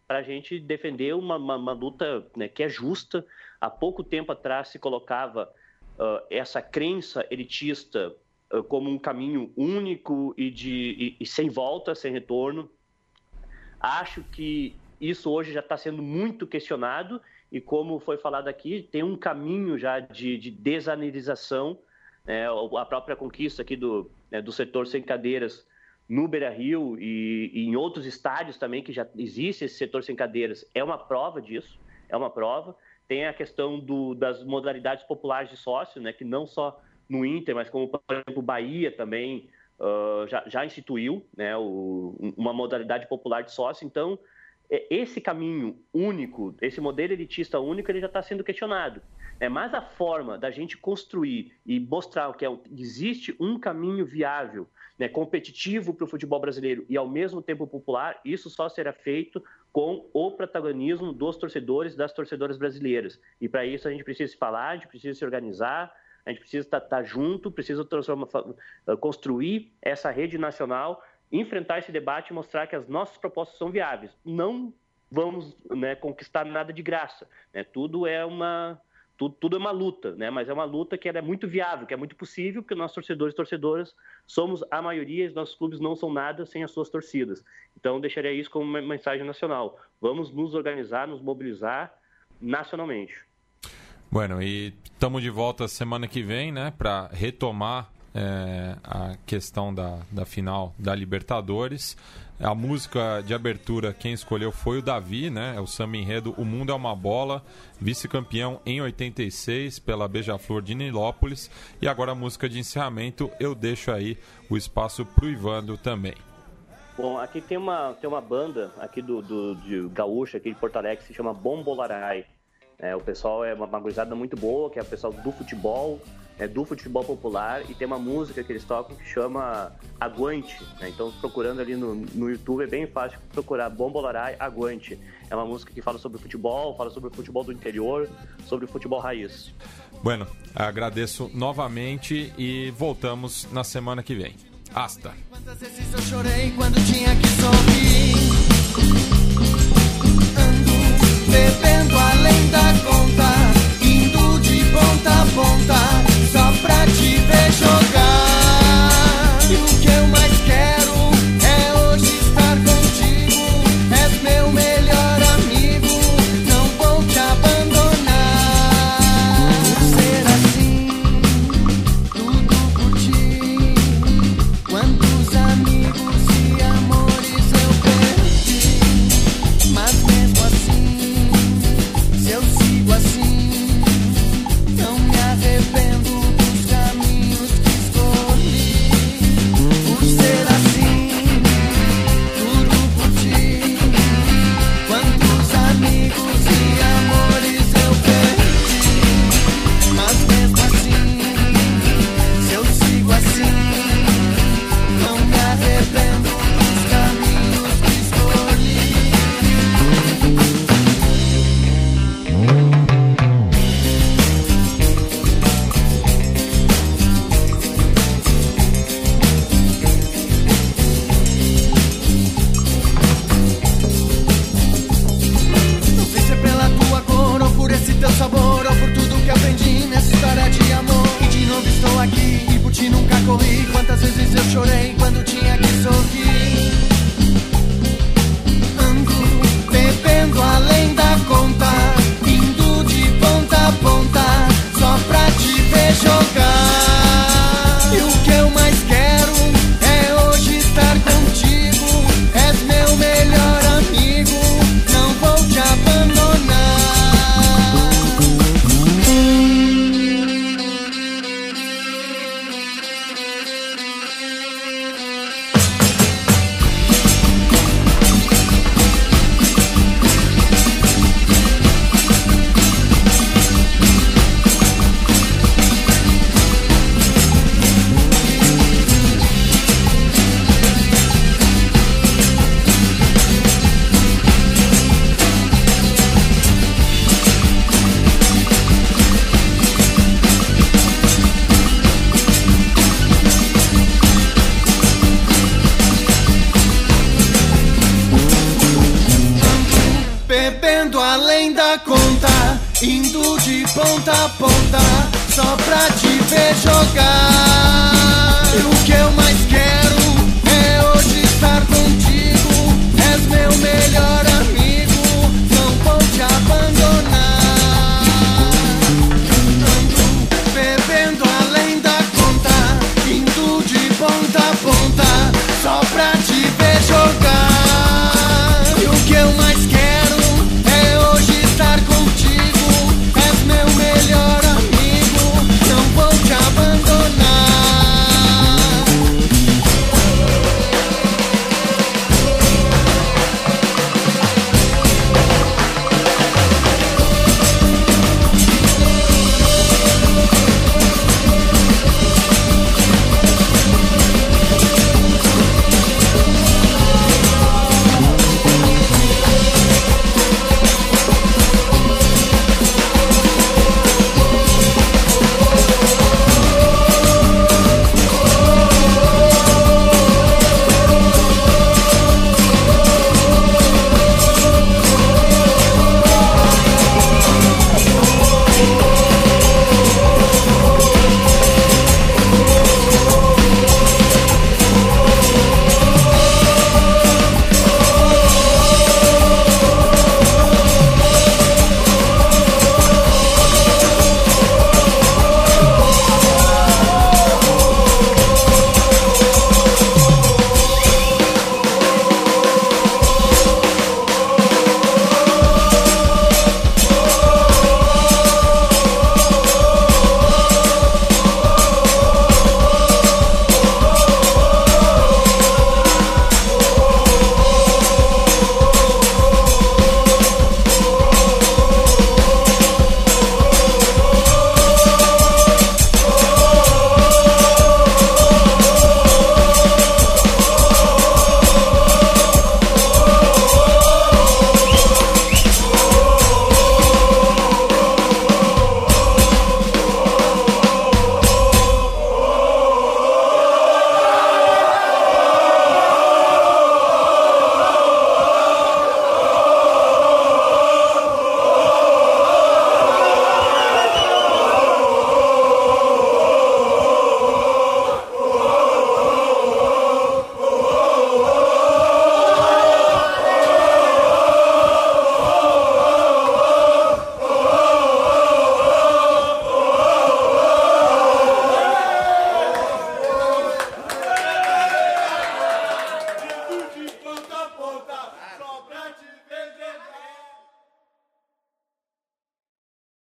E: para a gente defender uma, uma, uma luta né, que é justa. Há pouco tempo atrás se colocava uh, essa crença elitista uh, como um caminho único e, de, e, e sem volta, sem retorno. Acho que isso hoje já está sendo muito questionado e, como foi falado aqui, tem um caminho já de, de desanerização. Né? A própria conquista aqui do, né, do setor sem cadeiras no Beira-Rio e, e, em outros estádios também que já existe esse setor sem cadeiras é uma prova disso, é uma prova. Tem a questão do, das modalidades populares de sócio, né, que não só no Inter, mas como, por exemplo, Bahia também uh, já, já, instituiu né, o, uma modalidade popular de sócio. Então, esse caminho único, esse modelo elitista único, ele já está sendo questionado. É mais a forma da gente construir e mostrar que é, existe um caminho viável, né, competitivo para o futebol brasileiro e ao mesmo tempo popular, isso só será feito com o protagonismo dos torcedores, das torcedoras brasileiras. E para isso a gente precisa se falar, a gente precisa se organizar, a gente precisa estar, tá, estar junto, precisa construir essa rede nacional enfrentar esse debate e mostrar que as nossas propostas são viáveis. Não vamos né, conquistar nada de graça. Né? Tudo é uma tudo, tudo, é uma luta, né? mas é uma luta que é muito viável, que é muito possível, porque nós torcedores e torcedoras somos a maioria, os nossos clubes não são nada sem as suas torcidas. Então, deixaria isso como uma mensagem nacional. Vamos nos organizar, nos mobilizar nacionalmente.
A: Bueno, e estamos de volta semana que vem, né, para retomar é, a questão da, da final da Libertadores. A música de abertura, quem escolheu foi o Davi, né? É o samba enredo O Mundo é uma Bola, vice-campeão em 86 pela Beija-Flor de Nilópolis. E agora a música de encerramento, eu deixo aí o espaço pro Ivandro também.
E: Bom, aqui tem uma, tem uma banda aqui do, do de Gaúcha, aqui de Porto Alegre, que se chama Bombolarai. É, o pessoal é uma, uma gurizada muito boa, que é o pessoal do futebol, é, do futebol popular, e tem uma música que eles tocam que chama Aguante. Né? Então, procurando ali no, no YouTube, é bem fácil procurar Bombolarai Aguante. É uma música que fala sobre futebol, fala sobre o futebol do interior, sobre o futebol raiz.
F: Bueno, agradeço novamente e voltamos na semana que vem. Hasta! Quantas vezes eu chorei quando tinha que sorrir bebendo além da conta Indo de ponta a ponta Só pra te ver jogar